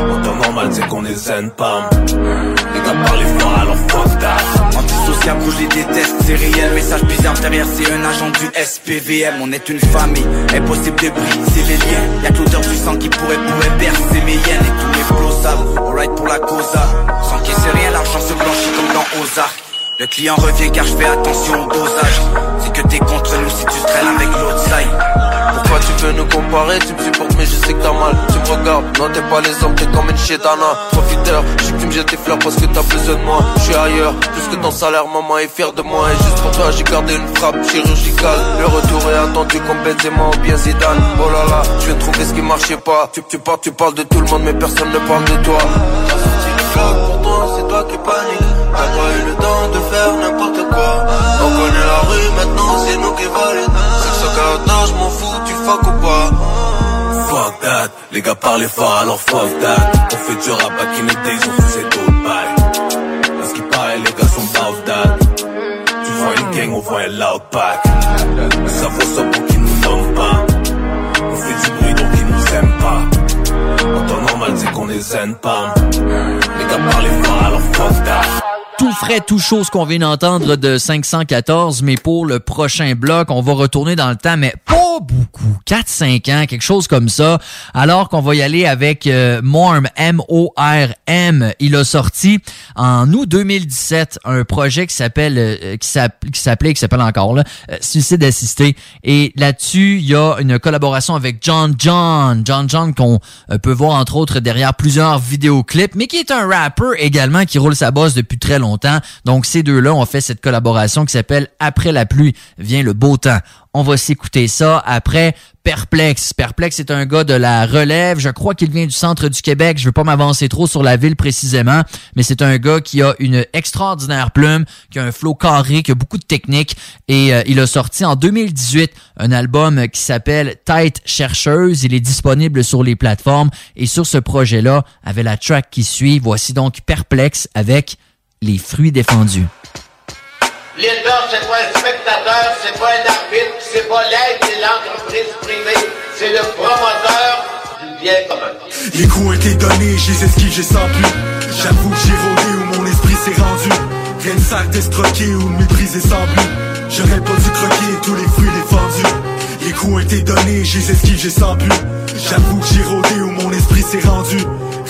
En temps normal, c'est qu'on les zen pas. Les gars parlent fort alors fuck that. Antisociable, je les déteste, c'est réel. Message bizarre derrière, c'est un agent du SPVM. On est une famille, impossible de briser les liens. Y'a que l'odeur du sang qui pourrait, pourrait bercer mes hyènes et tous mes plausables. Alright pour la causa. Sans qui c'est rien, l'argent se blanchit comme dans Ozark. Le client revient car je fais attention au dosage. C'est que t'es contre nous si tu traînes avec l'autre side. Pourquoi tu veux nous comparer, tu me supportes mais je sais que t'as mal. Tu me regardes, non t'es pas les hommes, t'es comme une chétana. Profiteur, je sais que tu me jettes tes fleurs parce que t'as besoin de moi. Je suis ailleurs, plus que ton salaire, maman est fière de moi. Et juste pour toi j'ai gardé une frappe chirurgicale. Le retour est attendu comme Benzema ou bien Zidane. Oh là là, je viens de trouver ce qui marchait pas. Tu, tu parles, tu parles de tout le monde mais personne ne parle de toi. T'as sorti le c'est toi qui panique T'as pas eu le temps de faire n'importe quoi. On connaît la rue, maintenant c'est nous qui ce caractère, je m'en fous, tu fuck ou pas Fuck that, les gars parlaient fort alors fuck that. On fait du rap back in the days, on faisait d'autres bails Parce qu'il paraît les gars sont off that. Tu vois une gang, on voit un loud pack Mais ça vaut ça pour qu'ils nous nomment pas. On fait du bruit donc ils nous aiment pas. En temps normal c'est qu'on les aime pas. Les gars parlaient fort alors fuck that tout frais, tout chaud, ce qu'on vient d'entendre de 514, mais pour le prochain bloc, on va retourner dans le temps, mais pas beaucoup, 4-5 ans, quelque chose comme ça, alors qu'on va y aller avec euh, Morm, M-O-R-M. Il a sorti en août 2017 un projet qui s'appelle, euh, qui s'appelait, qui s'appelle encore, là, euh, Suicide Assisté, et là-dessus, il y a une collaboration avec John John, John John qu'on euh, peut voir entre autres derrière plusieurs vidéoclips, mais qui est un rapper également qui roule sa bosse depuis très longtemps. Donc ces deux-là ont fait cette collaboration qui s'appelle Après la pluie vient le beau temps. On va s'écouter ça après Perplexe. Perplexe est un gars de la relève. Je crois qu'il vient du centre du Québec. Je veux pas m'avancer trop sur la ville précisément, mais c'est un gars qui a une extraordinaire plume, qui a un flow carré, qui a beaucoup de technique et euh, il a sorti en 2018 un album qui s'appelle Tête chercheuse. Il est disponible sur les plateformes et sur ce projet-là, avec la track qui suit, voici donc Perplexe avec les fruits défendus. L'État, c'est pas un spectateur, c'est pas un arbitre, c'est pas l'aide de l'entreprise privée, c'est le promoteur du bien commun. Les coups ont été donnés, j'ai j'ai sans plus J'avoue que j'ai rôdé où mon esprit s'est rendu. Rien de sac d'escroquer ou de mépriser sans but. J'aurais pas dû croquer tous les fruits défendus. Les coups ont été donnés, j'ai les esquives, j'ai sans but. J'avoue que j'ai rôdé où mon esprit s'est rendu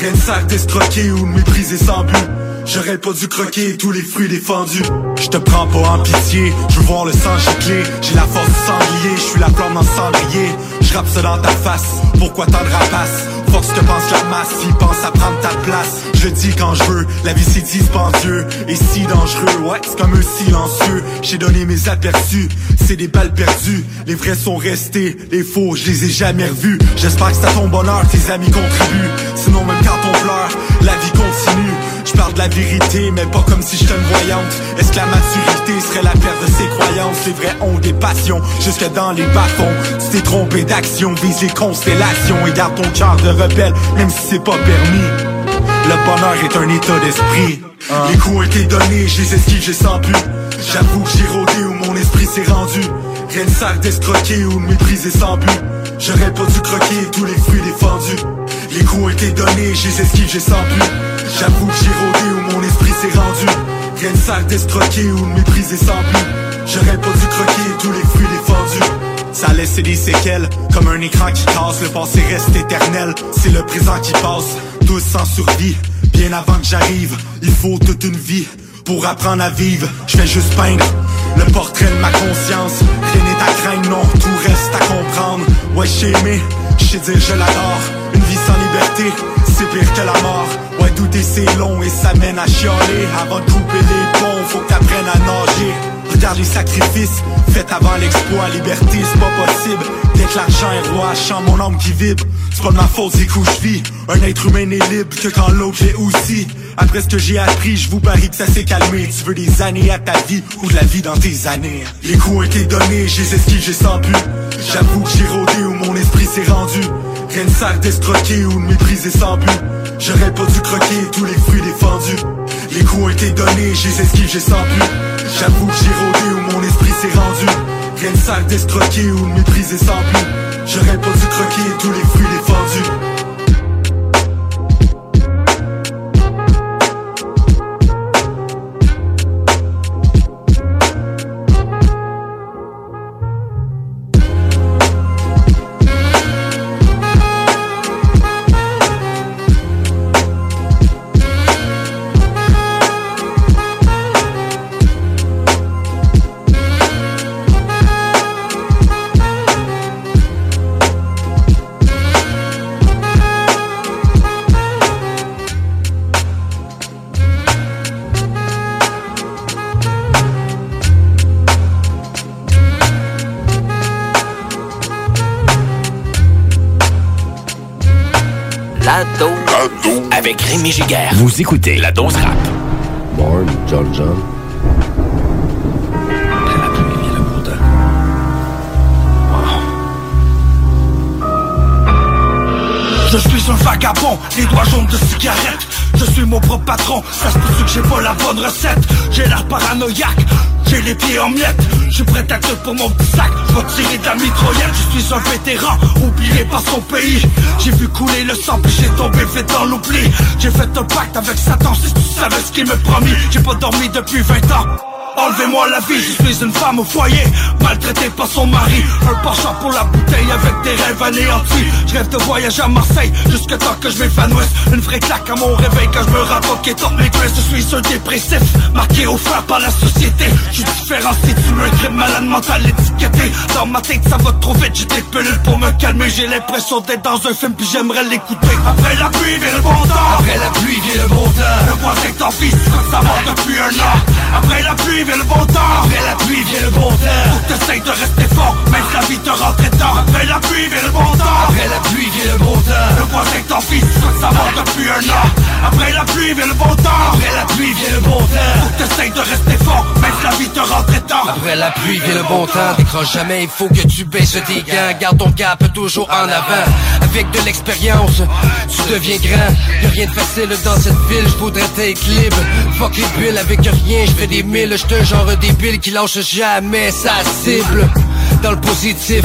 Ou mépriser sans but. J'aurais pas dû croquer tous les fruits défendus. Je te prends pas en pitié, je veux voir le sang gicler. J'ai la force du sanglier, je suis la flamme dans le cendrier. Je rappe ça dans ta face, pourquoi tant de rapaces? Force te pense la masse, il pense à prendre ta place. Je dis quand je veux, la vie c'est dispendieux. Et si dangereux, ouais c'est comme un silencieux. J'ai donné mes aperçus, c'est des balles perdues. Les vrais sont restés, les faux je les ai jamais revus. J'espère que c'est à ton bonheur, tes amis contribuent. Sinon même quand la vérité, mais pas comme si j'étais une voyante. Est-ce que la maturité serait la perte de ses croyances? Les vrais ont des passions, jusque dans les bas-fonds. Tu t'es trompé d'action, vise les constellations et garde ton cœur de rebelle, même si c'est pas permis. Le bonheur est un état d'esprit. Les coups ont été donnés, j'ai les j'ai sans but. J'avoue que j'ai rôdé où mon esprit s'est rendu. Rien ne sert d'escroquer ou de mépriser sans but. J'aurais pas dû croquer tous les fruits défendus. Les coups ont été donnés, j'ai les esquives, j'ai sans but. J'avoue que j'ai rôdé où mon esprit s'est rendu. Rien ne sert d'escroquer ou de mépriser sans but. J'aurais pas dû croquer tous les fruits défendus. Ça a laissé des séquelles, comme un écran qui casse, le passé reste éternel, c'est le présent qui passe, tous sans survie, bien avant que j'arrive, il faut toute une vie pour apprendre à vivre, je vais juste peindre le portrait de ma conscience, rien n'est à craindre, non, tout reste à comprendre, ouais j'ai aimé, je sais dire je l'adore, liberté, c'est pire que la mort, ouais douter c'est long et ça mène à chialer, avant de couper les ponts, faut que t'apprennes à nager, Regarde les sacrifices faits avant l'exploit Liberté c'est pas possible que l'argent est roi chante mon âme qui vibre. C'est pas de ma faute c'est où je vis. Un être humain n'est libre que quand l'autre l'est aussi. Après ce que j'ai appris je vous parie que ça s'est calmé. Tu veux des années à ta vie ou de la vie dans tes années. Les coups ont été donnés j'ai les esquives j'ai sans but J'avoue que j'ai rôdé où mon esprit s'est rendu. Rien ne sert d'escroquer ou de mépriser sans but. J'aurais pas dû croquer tous les fruits défendus Les coups ont été donnés j'ai les esquives j'ai sans but J'avoue que j'ai rôdé où mon esprit s'est rendu. Rien ne sert d'escroquer ou de mépriser sans but. J'aurais pas dû croquer tous les fruits défendus Vous écoutez La Dose Rap. Born John John. Je suis un vagabond, les doigts jaunes de cigarette. Je suis mon propre patron, ça se peut que j'ai pas la bonne recette. J'ai l'air paranoïaque, j'ai les pieds en miettes Je suis prêt à tout pour mon sac, je tirer de Je suis un vétéran, oublié par son pays. J'ai vu couler le sang puis j'ai tombé fait dans l'oubli. J'ai fait un pacte avec Satan si tu savais ce qu'il me promis. J'ai pas dormi depuis 20 ans Enlevez-moi la vie, je suis une femme au foyer Maltraitée par son mari. Un penchant pour la bouteille avec des rêves anéantis. Je rêve de voyager à Marseille Jusque temps que je m'épanouisse Une vraie claque à mon réveil quand je me qui top mes cuisses. Je suis un dépressif Marqué au fer par la société. Je si tu me crime malade mental étiqueté. Dans ma tête ça va trop vite J'ai des pilules pour me calmer. J'ai l'impression d'être dans un film puis j'aimerais l'écouter. Après la pluie vient le bon temps. Après la pluie vient le bon temps. Le voisin t'en fils ça va depuis un an Après la pluie vient le bon temps. Après la pluie vient le bon temps. Faut que t'essayes de rester fort Même si la vie te rentre dedans Après la pluie vient le bon temps. Après la pluie vient le bon temps. Le voisin t'en fils ça va depuis un an. Après la pluie vient le bon temps. Après la pluie vient le bon temps. Faut que t'essayes de rester fort Même si la vie te rentre dedans Après la pluie vient le bon temps. Décroche jamais, il faut que tu baisses tes gants Garde ton cap toujours en avant. Avec de l'expérience, tu deviens grand. Y'a rien de facile dans cette ville, je voudrais être libre. Fuck les bulles, avec rien, je fais des milles. J'te genre débile qui lâche jamais sa cible. Dans le positif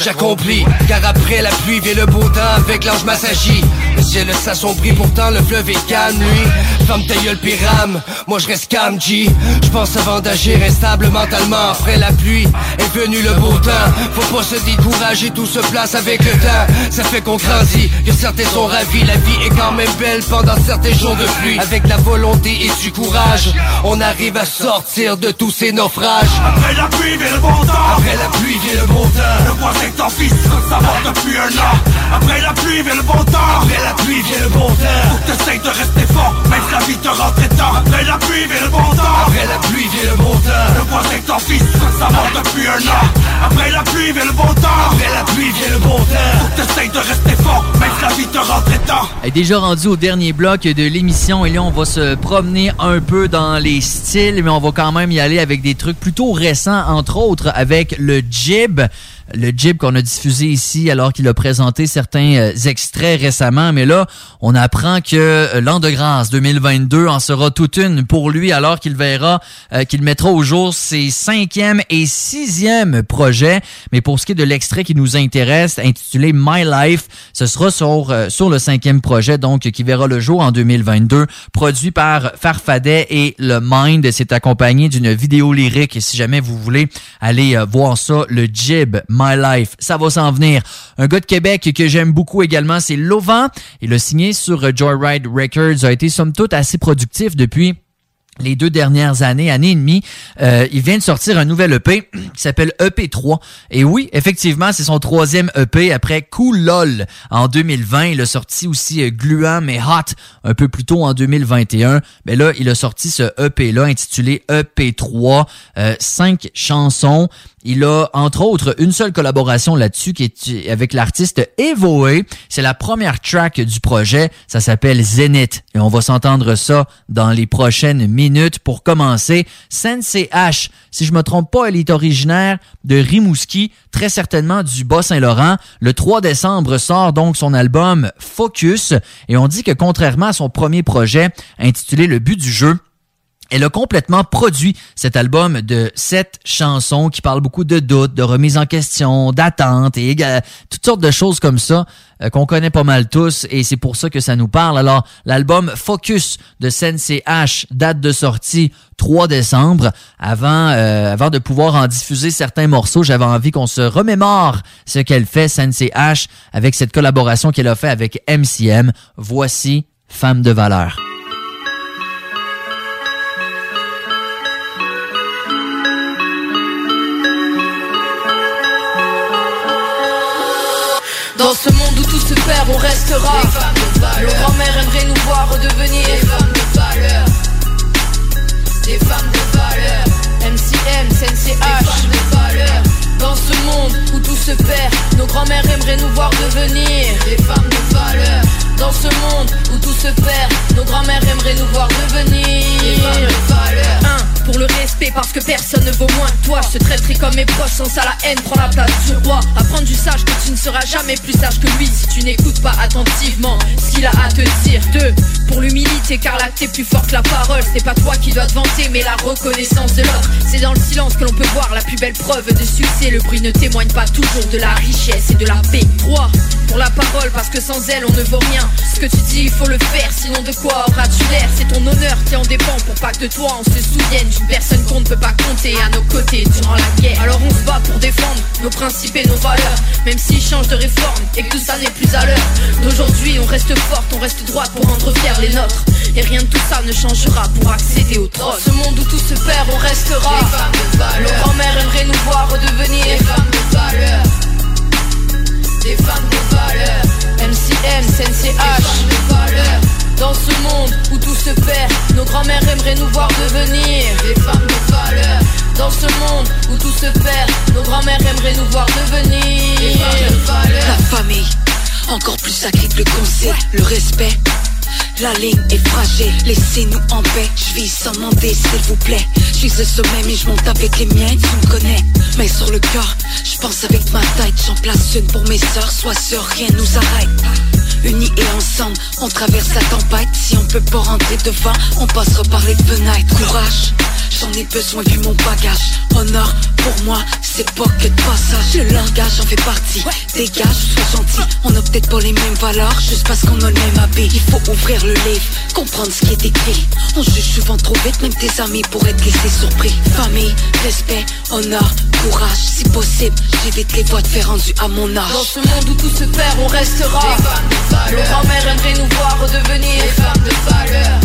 J'accomplis, car après la pluie vient le beau temps avec l'ange massagie. Le ciel s'assombrit, pourtant le fleuve est calme, lui. Femme ta gueule pyrame, moi je reste calme, G. J'pense avant d'agir instable mentalement. Après la pluie est venu le beau temps. Faut pas se décourager, tout se place avec le temps. Ça fait qu'on grandit, que certains sont ravis. La vie est quand même belle pendant certains jours de pluie. Avec la volonté et du courage, on arrive à sortir de tous ces naufrages. Après la pluie vient le bon temps Après la pluie vient le bon temps. Le voisin t'en fils ça va depuis un an Après la pluie vient le bon temps Après la pluie vient le bon temps Faut que de rester fort Même la vie te rentre dedans. Après la pluie vient le bon temps Après la pluie vient le bon temps Le t'en fils ça va depuis un an. Après la pluie vient le bon temps Après la pluie vient le bon temps Faut que t'essayes de rester fort Même si la vie te rentre dedans. Est déjà rendu au dernier bloc de l'émission et là on va se promener un peu dans les styles mais on va quand même y aller avec des trucs plutôt récents entre autres avec le jib le jib qu'on a diffusé ici alors qu'il a présenté certains euh, extraits récemment. Mais là, on apprend que euh, l'an de grâce 2022 en sera toute une pour lui alors qu'il verra euh, qu'il mettra au jour ses cinquième et sixième projets. Mais pour ce qui est de l'extrait qui nous intéresse, intitulé My Life, ce sera sur, sur le cinquième projet, donc qui verra le jour en 2022, produit par Farfadet et le Mind. C'est accompagné d'une vidéo lyrique. Si jamais vous voulez aller voir ça, le jib My Life. Ça va s'en venir. Un gars de Québec que j'aime beaucoup également, c'est Lovan. Il a signé sur Joyride Records, a été somme toute assez productif depuis les deux dernières années, année et demie, euh, il vient de sortir un nouvel EP qui s'appelle EP3. Et oui, effectivement, c'est son troisième EP après Cool LOL en 2020. Il a sorti aussi euh, Gluant mais Hot un peu plus tôt en 2021. Mais là, il a sorti ce EP-là intitulé EP3. Euh, cinq chansons. Il a, entre autres, une seule collaboration là-dessus qui est avec l'artiste Evoe. C'est la première track du projet. Ça s'appelle Zenith. Et on va s'entendre ça dans les prochaines minutes. Pour commencer, Sensei H. Si je me trompe pas, elle est originaire de Rimouski, très certainement du Bas-Saint-Laurent. Le 3 décembre sort donc son album Focus. Et on dit que contrairement à son premier projet intitulé Le but du jeu, elle a complètement produit cet album de sept chansons qui parlent beaucoup de doutes, de remise en question, d'attente et toutes sortes de choses comme ça euh, qu'on connaît pas mal tous et c'est pour ça que ça nous parle. Alors, l'album Focus de Sensei H date de sortie 3 décembre. Avant, euh, avant de pouvoir en diffuser certains morceaux, j'avais envie qu'on se remémore ce qu'elle fait, Sensei H, avec cette collaboration qu'elle a fait avec MCM. Voici Femme de valeur. Dans ce monde où tout se perd, on restera. Nos grands-mères aimeraient nous voir redevenir des femmes de valeur. Des femmes de valeur. MCM, CNCH. Des femmes de valeur. Dans ce monde où tout se perd, nos grands-mères aimeraient nous voir devenir des femmes de valeur. Dans ce monde où tout se perd, nos grands-mères aimeraient nous voir devenir Des femmes de valeur. Un, pour le respect parce que personne ne vaut moins que toi. Je comme mes proches sans ça la haine prend la place sur roi. Apprendre du sage que tu ne seras jamais plus sage que lui si tu n'écoutes pas attentivement ce qu'il a à te dire. Deux, pour l'humilité car là t'es plus fort que la parole. C'est pas toi qui dois te vanter mais la reconnaissance de l'autre. C'est dans le silence que l'on peut voir la plus belle preuve de succès. Le bruit ne témoigne pas toujours de la richesse et de la paix. Trois, pour la parole parce que sans elle on ne vaut rien. Ce que tu dis il faut le faire sinon de quoi auras-tu l'air? C'est ton honneur qui en dépend pour pas que de toi on se souvienne. Une personne qu'on ne peut pas compter à nos côtés durant la guerre. Alors on se bat pour défendre nos principes et nos valeurs. Même s'ils changent de réforme et que tout ça n'est plus à l'heure. D'aujourd'hui on reste forte, on reste droite pour rendre fiers les nôtres. Et rien de tout ça ne changera pour accéder au trône. Dans ce monde où tout se perd, on restera. Des femmes de valeur. Nos grands-mères aimeraient nous voir redevenir. Des femmes de valeur. Des femmes de valeur. MCM, CNCH. Des femmes de valeur. Dans ce monde où tout se perd, nos grands-mères aimeraient nous voir devenir des femmes de valeur. Dans ce monde où tout se perd, nos grands-mères aimeraient nous voir devenir des de. La famille, encore plus sacrée que le conseil, le respect. La ligne est fragile, laissez-nous en paix. Je vis sans demander, s'il vous plaît. Je suis au sommet, mais je monte avec les miens, tu me connais. Mais sur le cœur, je pense avec ma tête. J'en place une pour mes sœurs, sois sûr, rien nous arrête. Unis et ensemble, on traverse la tempête. Si on peut pas rentrer devant, on passera par les fenêtres. Courage, j'en ai besoin vu mon bagage. Honneur, pour moi, c'est pas que de passage. Le langage en fait partie. Dégage, sois gentil. On a peut-être pas les mêmes valeurs, juste parce qu'on a le même habit. Il faut ouvrir le livre, comprendre ce qui est écrit. On juge souvent trop vite, même tes amis pourraient te laisser surpris. Famille, respect, honneur, courage. Si possible, j'évite les voies de faire rendu à mon âge. Dans ce monde où tout se perd, on restera. Des femmes de valeur. Nos grands-mères aimeraient nous voir redevenir des femmes de valeur.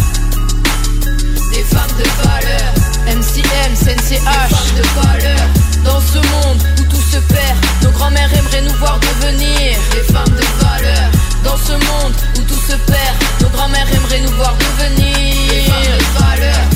Des femmes de valeur. MCM, CNCH. Femmes de valeur. Dans ce monde où tout se perd, nos grands-mères aimeraient nous voir devenir des femmes de valeur. Dans ce monde où tout se perd, nos grands-mères aimeraient nous voir devenir femmes de valeur.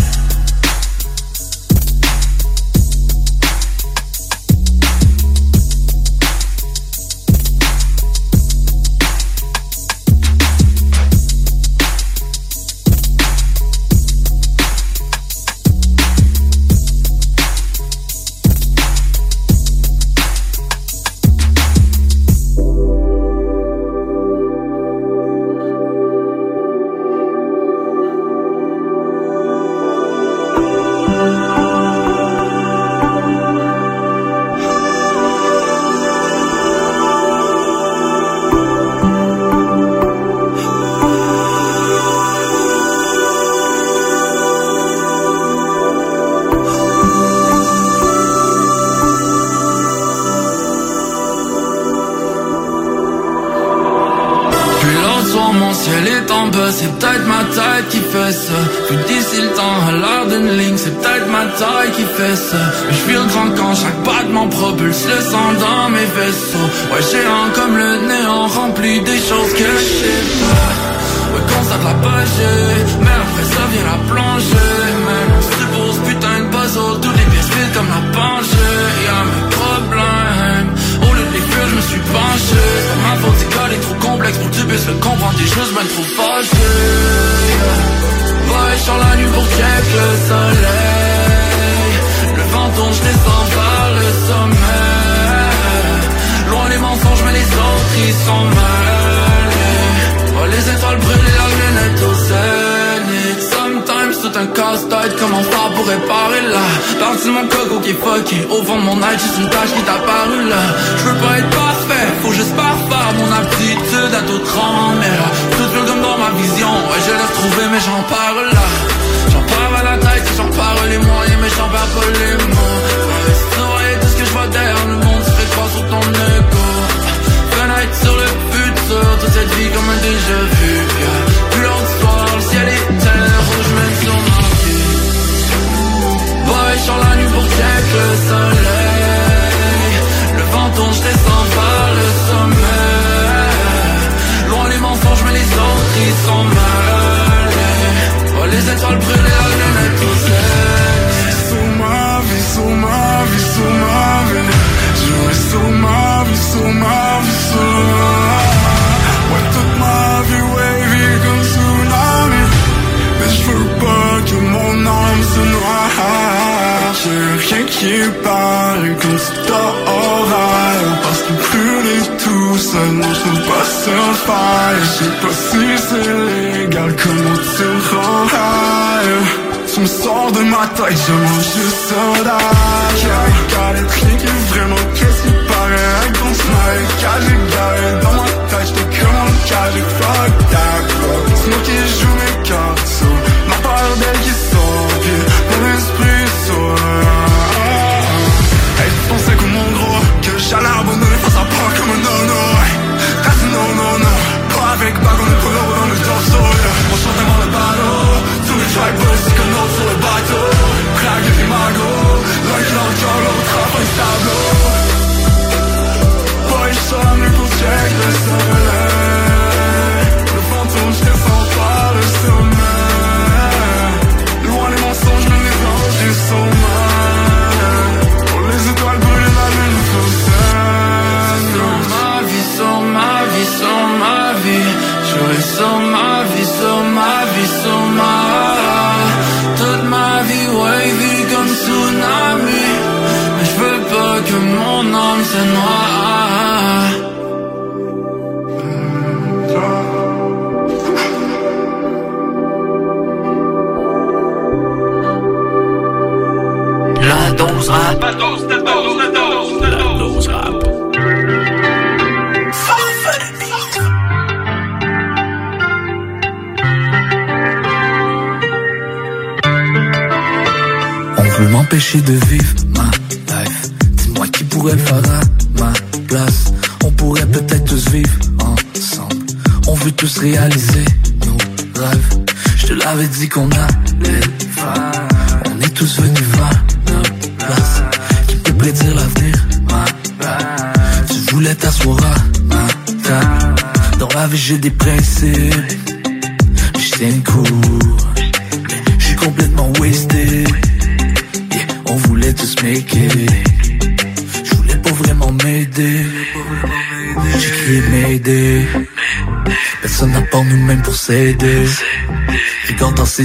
Le je descends vers le sommet. Loin les mensonges mais les autres ils sont mêlés Oh les étoiles brûlent la lunette au zénith. Sometimes tout un casse-tête Comment faire pour réparer là. Partie de mon coco qui fucké. Au fond de mon âge juste une tâche qui t'a paru là. Je veux pas être parfait Faut juste parfaire mon aptitude à tout tremble Mais là tout fait comme dans ma vision Ouais je l'ai retrouvé mais j'en parle là. J'en parle à la tête j'en parle les moyens j'en perds pas les mots. Tout ce que je vois derrière le monde Tu fais quoi sur ton ego Fenêtre sur le futur Toute cette vie comme un déjà vu. Yeah. Plus l'autre soir, le ciel était rouge Même sur ma vie. Boy, la nuit pour check le soleil Le vent je descends par le sommet. Loin les mensonges, mais les autres, ils sont mêlés Oh, les étoiles brûlent so marvelous, so so toute ma vie comme tsunami. Mais je veux pas que mon âme se noie. J'ai rien qui parle comme cet oral Parce que plus les tout seul, non je ne pas sais pas si c'est légal, comment tu me tu me sors de ma tête, je mange du soda. Vraiment qu'est-ce avec ton smile Car j'ai garé dans ma tête, j'étais comme un cas, fuck that moi qui joue mes cartes, so Ma part d'elle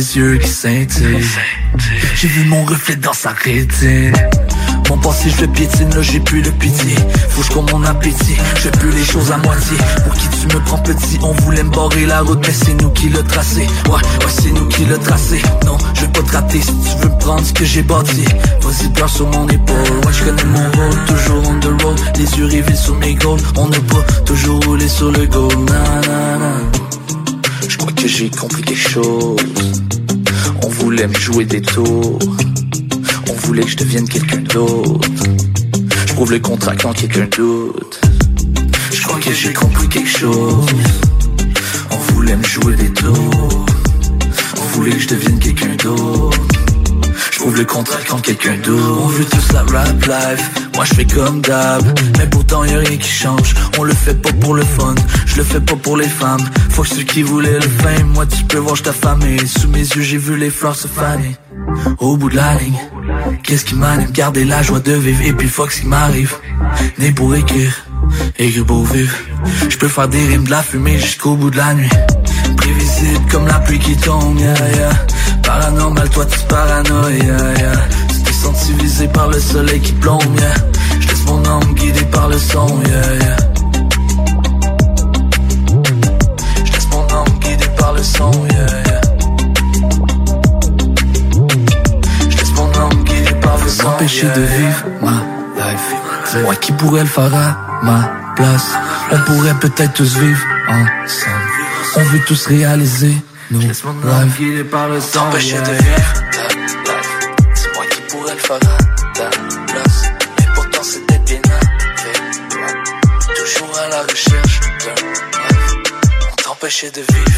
ses yeux qui scintillent. J'ai vu mon reflet dans sa rétine. Mon passé, je le piétine, là j'ai plus de pitié. Faut je comme mon appétit, je plus les choses à moitié. Pour qui tu me prends petit, on voulait me barrer la route, mais c'est nous qui l'a tracé. Ouais, ouais, c'est nous qui l'a tracé. Non, je vais pas te rater si tu veux prendre ce que j'ai bâti. Vas-y, pleure sur mon épaule. Ouais, je connais mon rôle, toujours on the road. Les yeux rivés sur mes goals. On n'a pas toujours roulé sur le goal. Na, na. Crois que j'ai compris quelque chose. On voulait me jouer des tours. On voulait que je devienne quelqu'un d'autre. Je prouve le contrat quand quelqu'un doute. Je crois que j'ai compris quelque chose. On voulait me jouer des tours. On voulait que je devienne quelqu'un d'autre. Je prouve le contrat quand quelqu'un doute. On veut tous la rap life. Moi je fais comme d'hab. Mais pourtant y a rien qui change. On le fait pas pour le fun. Je le fais pas pour les femmes. Faut que ceux qui voulaient le fame. Moi tu peux voir je t'affamer. Sous mes yeux j'ai vu les fleurs se faner. Au bout de la ligne. Qu'est-ce qui m'anime? Garder la joie de vivre et puis fuck ce qui m'arrive Né pour écrire, écrire pour vivre Je peux faire des rimes de la fumée jusqu'au bout de la nuit Comme la pluie qui tombe, yeah, yeah. Paranormal, toi tu paranoïa, yeah, yeah. Tu t'es senti visé par le soleil qui plombe, yeah. Je laisse mon âme guidée par le son, yeah, yeah. Je laisse mon âme guidée par le son, yeah, yeah. M'empêcher de vivre ma life. Dis-moi qui pourrait le faire à ma place. On pourrait peut-être tous vivre ensemble. On veut tous réaliser nos rêves. M'empêcher de vivre ta life. Dis-moi qui pourrait le faire à ta place. Mais pourtant c'était bien. Toujours à la recherche d'un rêve. On t'empêchait de vivre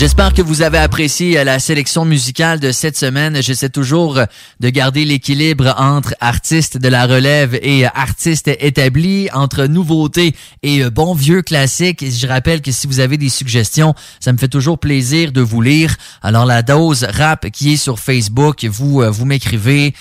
J'espère que vous avez apprécié euh, la sélection musicale de cette semaine. J'essaie toujours euh, de garder l'équilibre entre artistes de la relève et euh, artistes établis, entre nouveautés et bon vieux classiques. Je rappelle que si vous avez des suggestions, ça me fait toujours plaisir de vous lire. Alors la dose rap qui est sur Facebook, vous vous m'écrivez.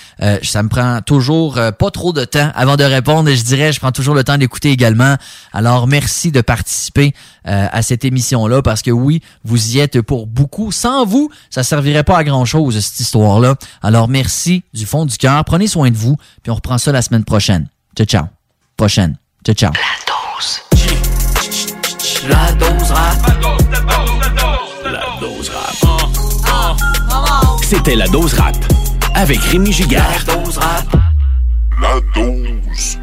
ça me prend toujours pas trop de temps avant de répondre. Je dirais, je prends toujours le temps d'écouter également. Alors merci de participer à cette émission-là parce que oui, vous y êtes pour beaucoup. Sans vous, ça servirait pas à grand-chose, cette histoire-là. Alors, merci du fond du cœur. Prenez soin de vous, puis on reprend ça la semaine prochaine. Ciao, ciao. Prochaine. Ciao, ciao. La dose. La dose rap. La dose rap. C'était la dose rap avec Rémi Gigard. La dose rap. La dose.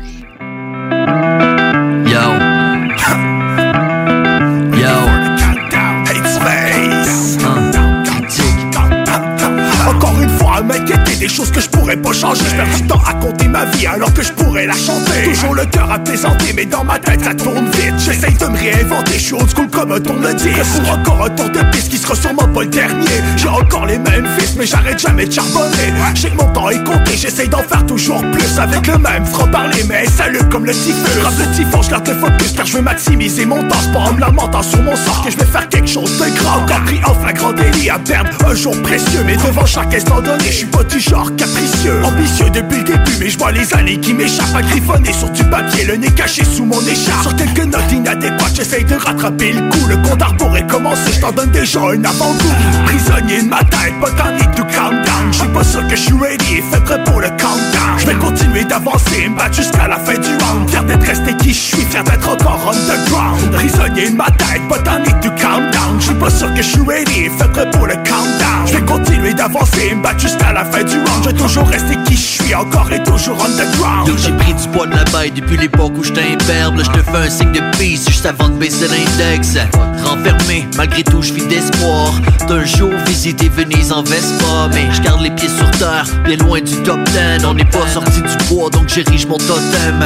Des choses que je pourrais pas changer. Je perds du temps à compter ma vie alors que je pourrais la chanter. Toujours le cœur à plaisanter, mais dans ma tête ça tourne vite. J'essaye de me réinventer, je suis school comme tourne le Pour encore un tour de piste qui sera sûrement pas le dernier. J'ai encore les mêmes fils, mais j'arrête jamais de charbonner. J'ai mon temps est compté, j'essaye d'en faire toujours plus. Avec le même franc parler, mais salut comme le typhus. Rap le typhon, je garde le focus car je veux maximiser mon temps. C'est pas en me lamentant sur mon sort que je vais faire quelque chose de grand. Encore pris en flagrant délit à perdre un jour précieux. Mais devant chaque instant donné, je suis pas du genre capricieux. Ambitieux depuis le début mais je vois les années qui m'échappent. À griffonner sur du papier, le nez caché sous mon écharpe. Sur quelques notes inadéquates, j'essaye de rattraper le coup. Le compte à pourrait commencer, je t'en donne déjà un avant-goût Prisonnier de ma tête, botanique du countdown Je suis pas sûr que je suis ready et fait prêt pour le countdown Je vais continuer d'avancer, battre jusqu'à la fin du round. Fier d'être resté qui je suis, fier d'être encore underground. Prisonnier de ma tête, botanique du countdown Je suis pas sûr que je suis ready et fait prêt pour le countdown Je vais continuer d'avancer, me battre jusqu'à la fin du round. Je vais toujours rester qui je suis encore et toujours underground. J'ai pris du poids de la baille depuis l'époque où j'étais imberbe Je te fais un signe de peace juste avant de baisser l'index. Renfermé, malgré tout je vis d'espoir. D'un jour visiter Venise en Vespa. Mais je garde les pieds sur terre, bien loin du top 10 On n'est pas sorti du bois donc j'érige mon totem.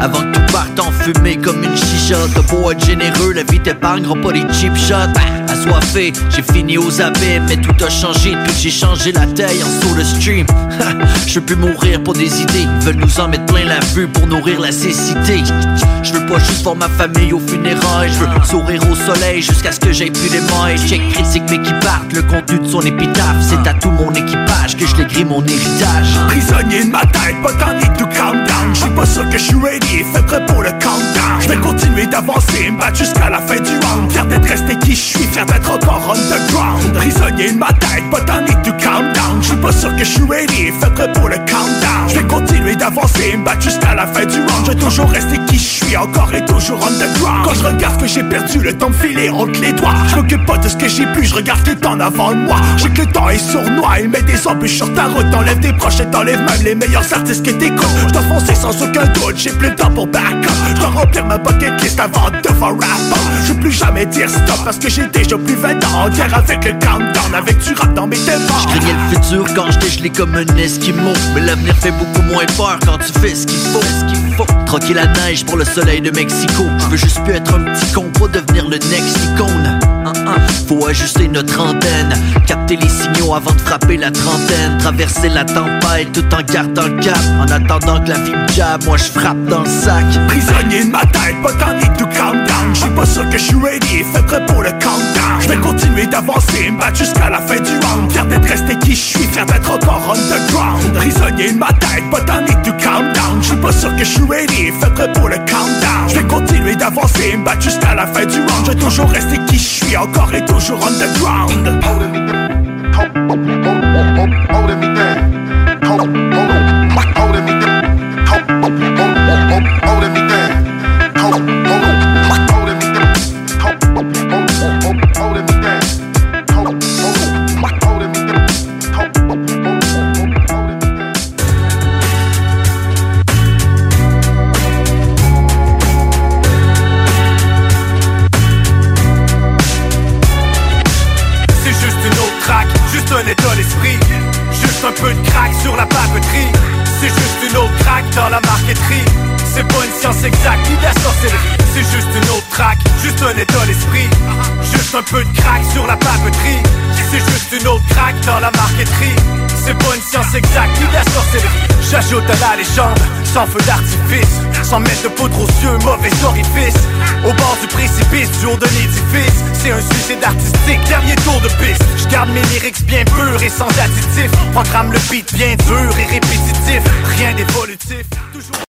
Avant que tout parte en fumée comme une chicha T'as beau être généreux, la vie t'épargnera pas des cheap shots. Assoiffé, j'ai fini aux abîmes Mais tout a changé depuis j'ai changé la taille en sur le stream. Je veux plus mourir pour des idées. Ils veulent nous en mettre plein la vue pour nourrir la cécité. Je veux pas juste voir ma famille au funérailles. Je veux sourire au soleil jusqu'à ce que j'aie plus les mailles. Check critique mais qui partent le contenu de son épitaphe C'est à tout mon équipage que je l'écris mon héritage. Prisonnier de ma tête, botanique du countdown. Je suis pas sûr que je suis ready. Et fait prêt pour le countdown. Je vais continuer d'avancer, me battre jusqu'à la fin du round. Fier d'être resté qui je suis, fier d'être encore underground. Prisonnier de ma tête, botanique du countdown. Je suis pas sûr que je suis ready, fait prêt pour le countdown. Je vais continuer d'avancer, me battre jusqu'à la fin du round. Je vais toujours rester qui je suis, encore et toujours underground. Quand je regarde que j'ai perdu, le temps de filer entre les doigts. Je m'occupe pas de ce que j'ai plus, je regarde le temps avant moi. J'ai que le temps est sournois, il met des embûches sur ta route T'enlèves des proches et t'enlèves même les meilleurs artistes que t'écoutes Je sans aucun doute, j'ai plus le temps pour back up. Je dois remplir ma bucket list avant de faire rap Je plus jamais dire stop parce que j'ai déjà plus 20 ans. En guerre avec le countdown Avec du rap dans mes tempos Je craignais le futur quand j'étais gelé comme un esquimau. Mais l'avenir fait beaucoup moins peur quand tu fais ce qu'il faut. Faut. Troquer la neige pour le soleil de Mexico. Je veux juste plus être un petit con, pas devenir le next icône Faut ajuster notre antenne. Capter les signaux avant de frapper la trentaine. Traverser la tempête tout en gardant le cap. En attendant que la vie me moi je frappe dans le sac. Prisonnier de ma tête, botanique du countdown Je suis pas sûr que je suis ready fait prêt pour le countdown Je vais continuer d'avancer, me battre jusqu'à la fin du round Fier d'être resté qui je suis, fier d'être encore underground Prisonnier ma tête, botanique du countdown Je suis pas sûr que je suis ready fait prêt pour le countdown Je vais continuer d'avancer, me battre jusqu'à la fin du round Je vais toujours rester qui je suis, encore et toujours underground Holding me down. Hold, hold, holding me down. Sur la papeterie. C'est juste une autre crack dans la marqueterie. C'est pas une science science exacte ni de la sorcellerie. C'est juste une juste un état d'esprit. Juste un peu de crack sur la papeterie. C'est juste une autre crack dans la marqueterie. C'est pas une science exacte ni de la sorcellerie. J'ajoute à la légende, sans feu d'artifice. Sans mettre de poudre aux yeux, mauvais orifice. Au bord du précipice, du haut de l'édifice C'est un suicide artistique, dernier tour de piste. Je garde mes lyrics bien purs et sans additifs. Programme le beat bien dur et répétitif. Rien d'évolutif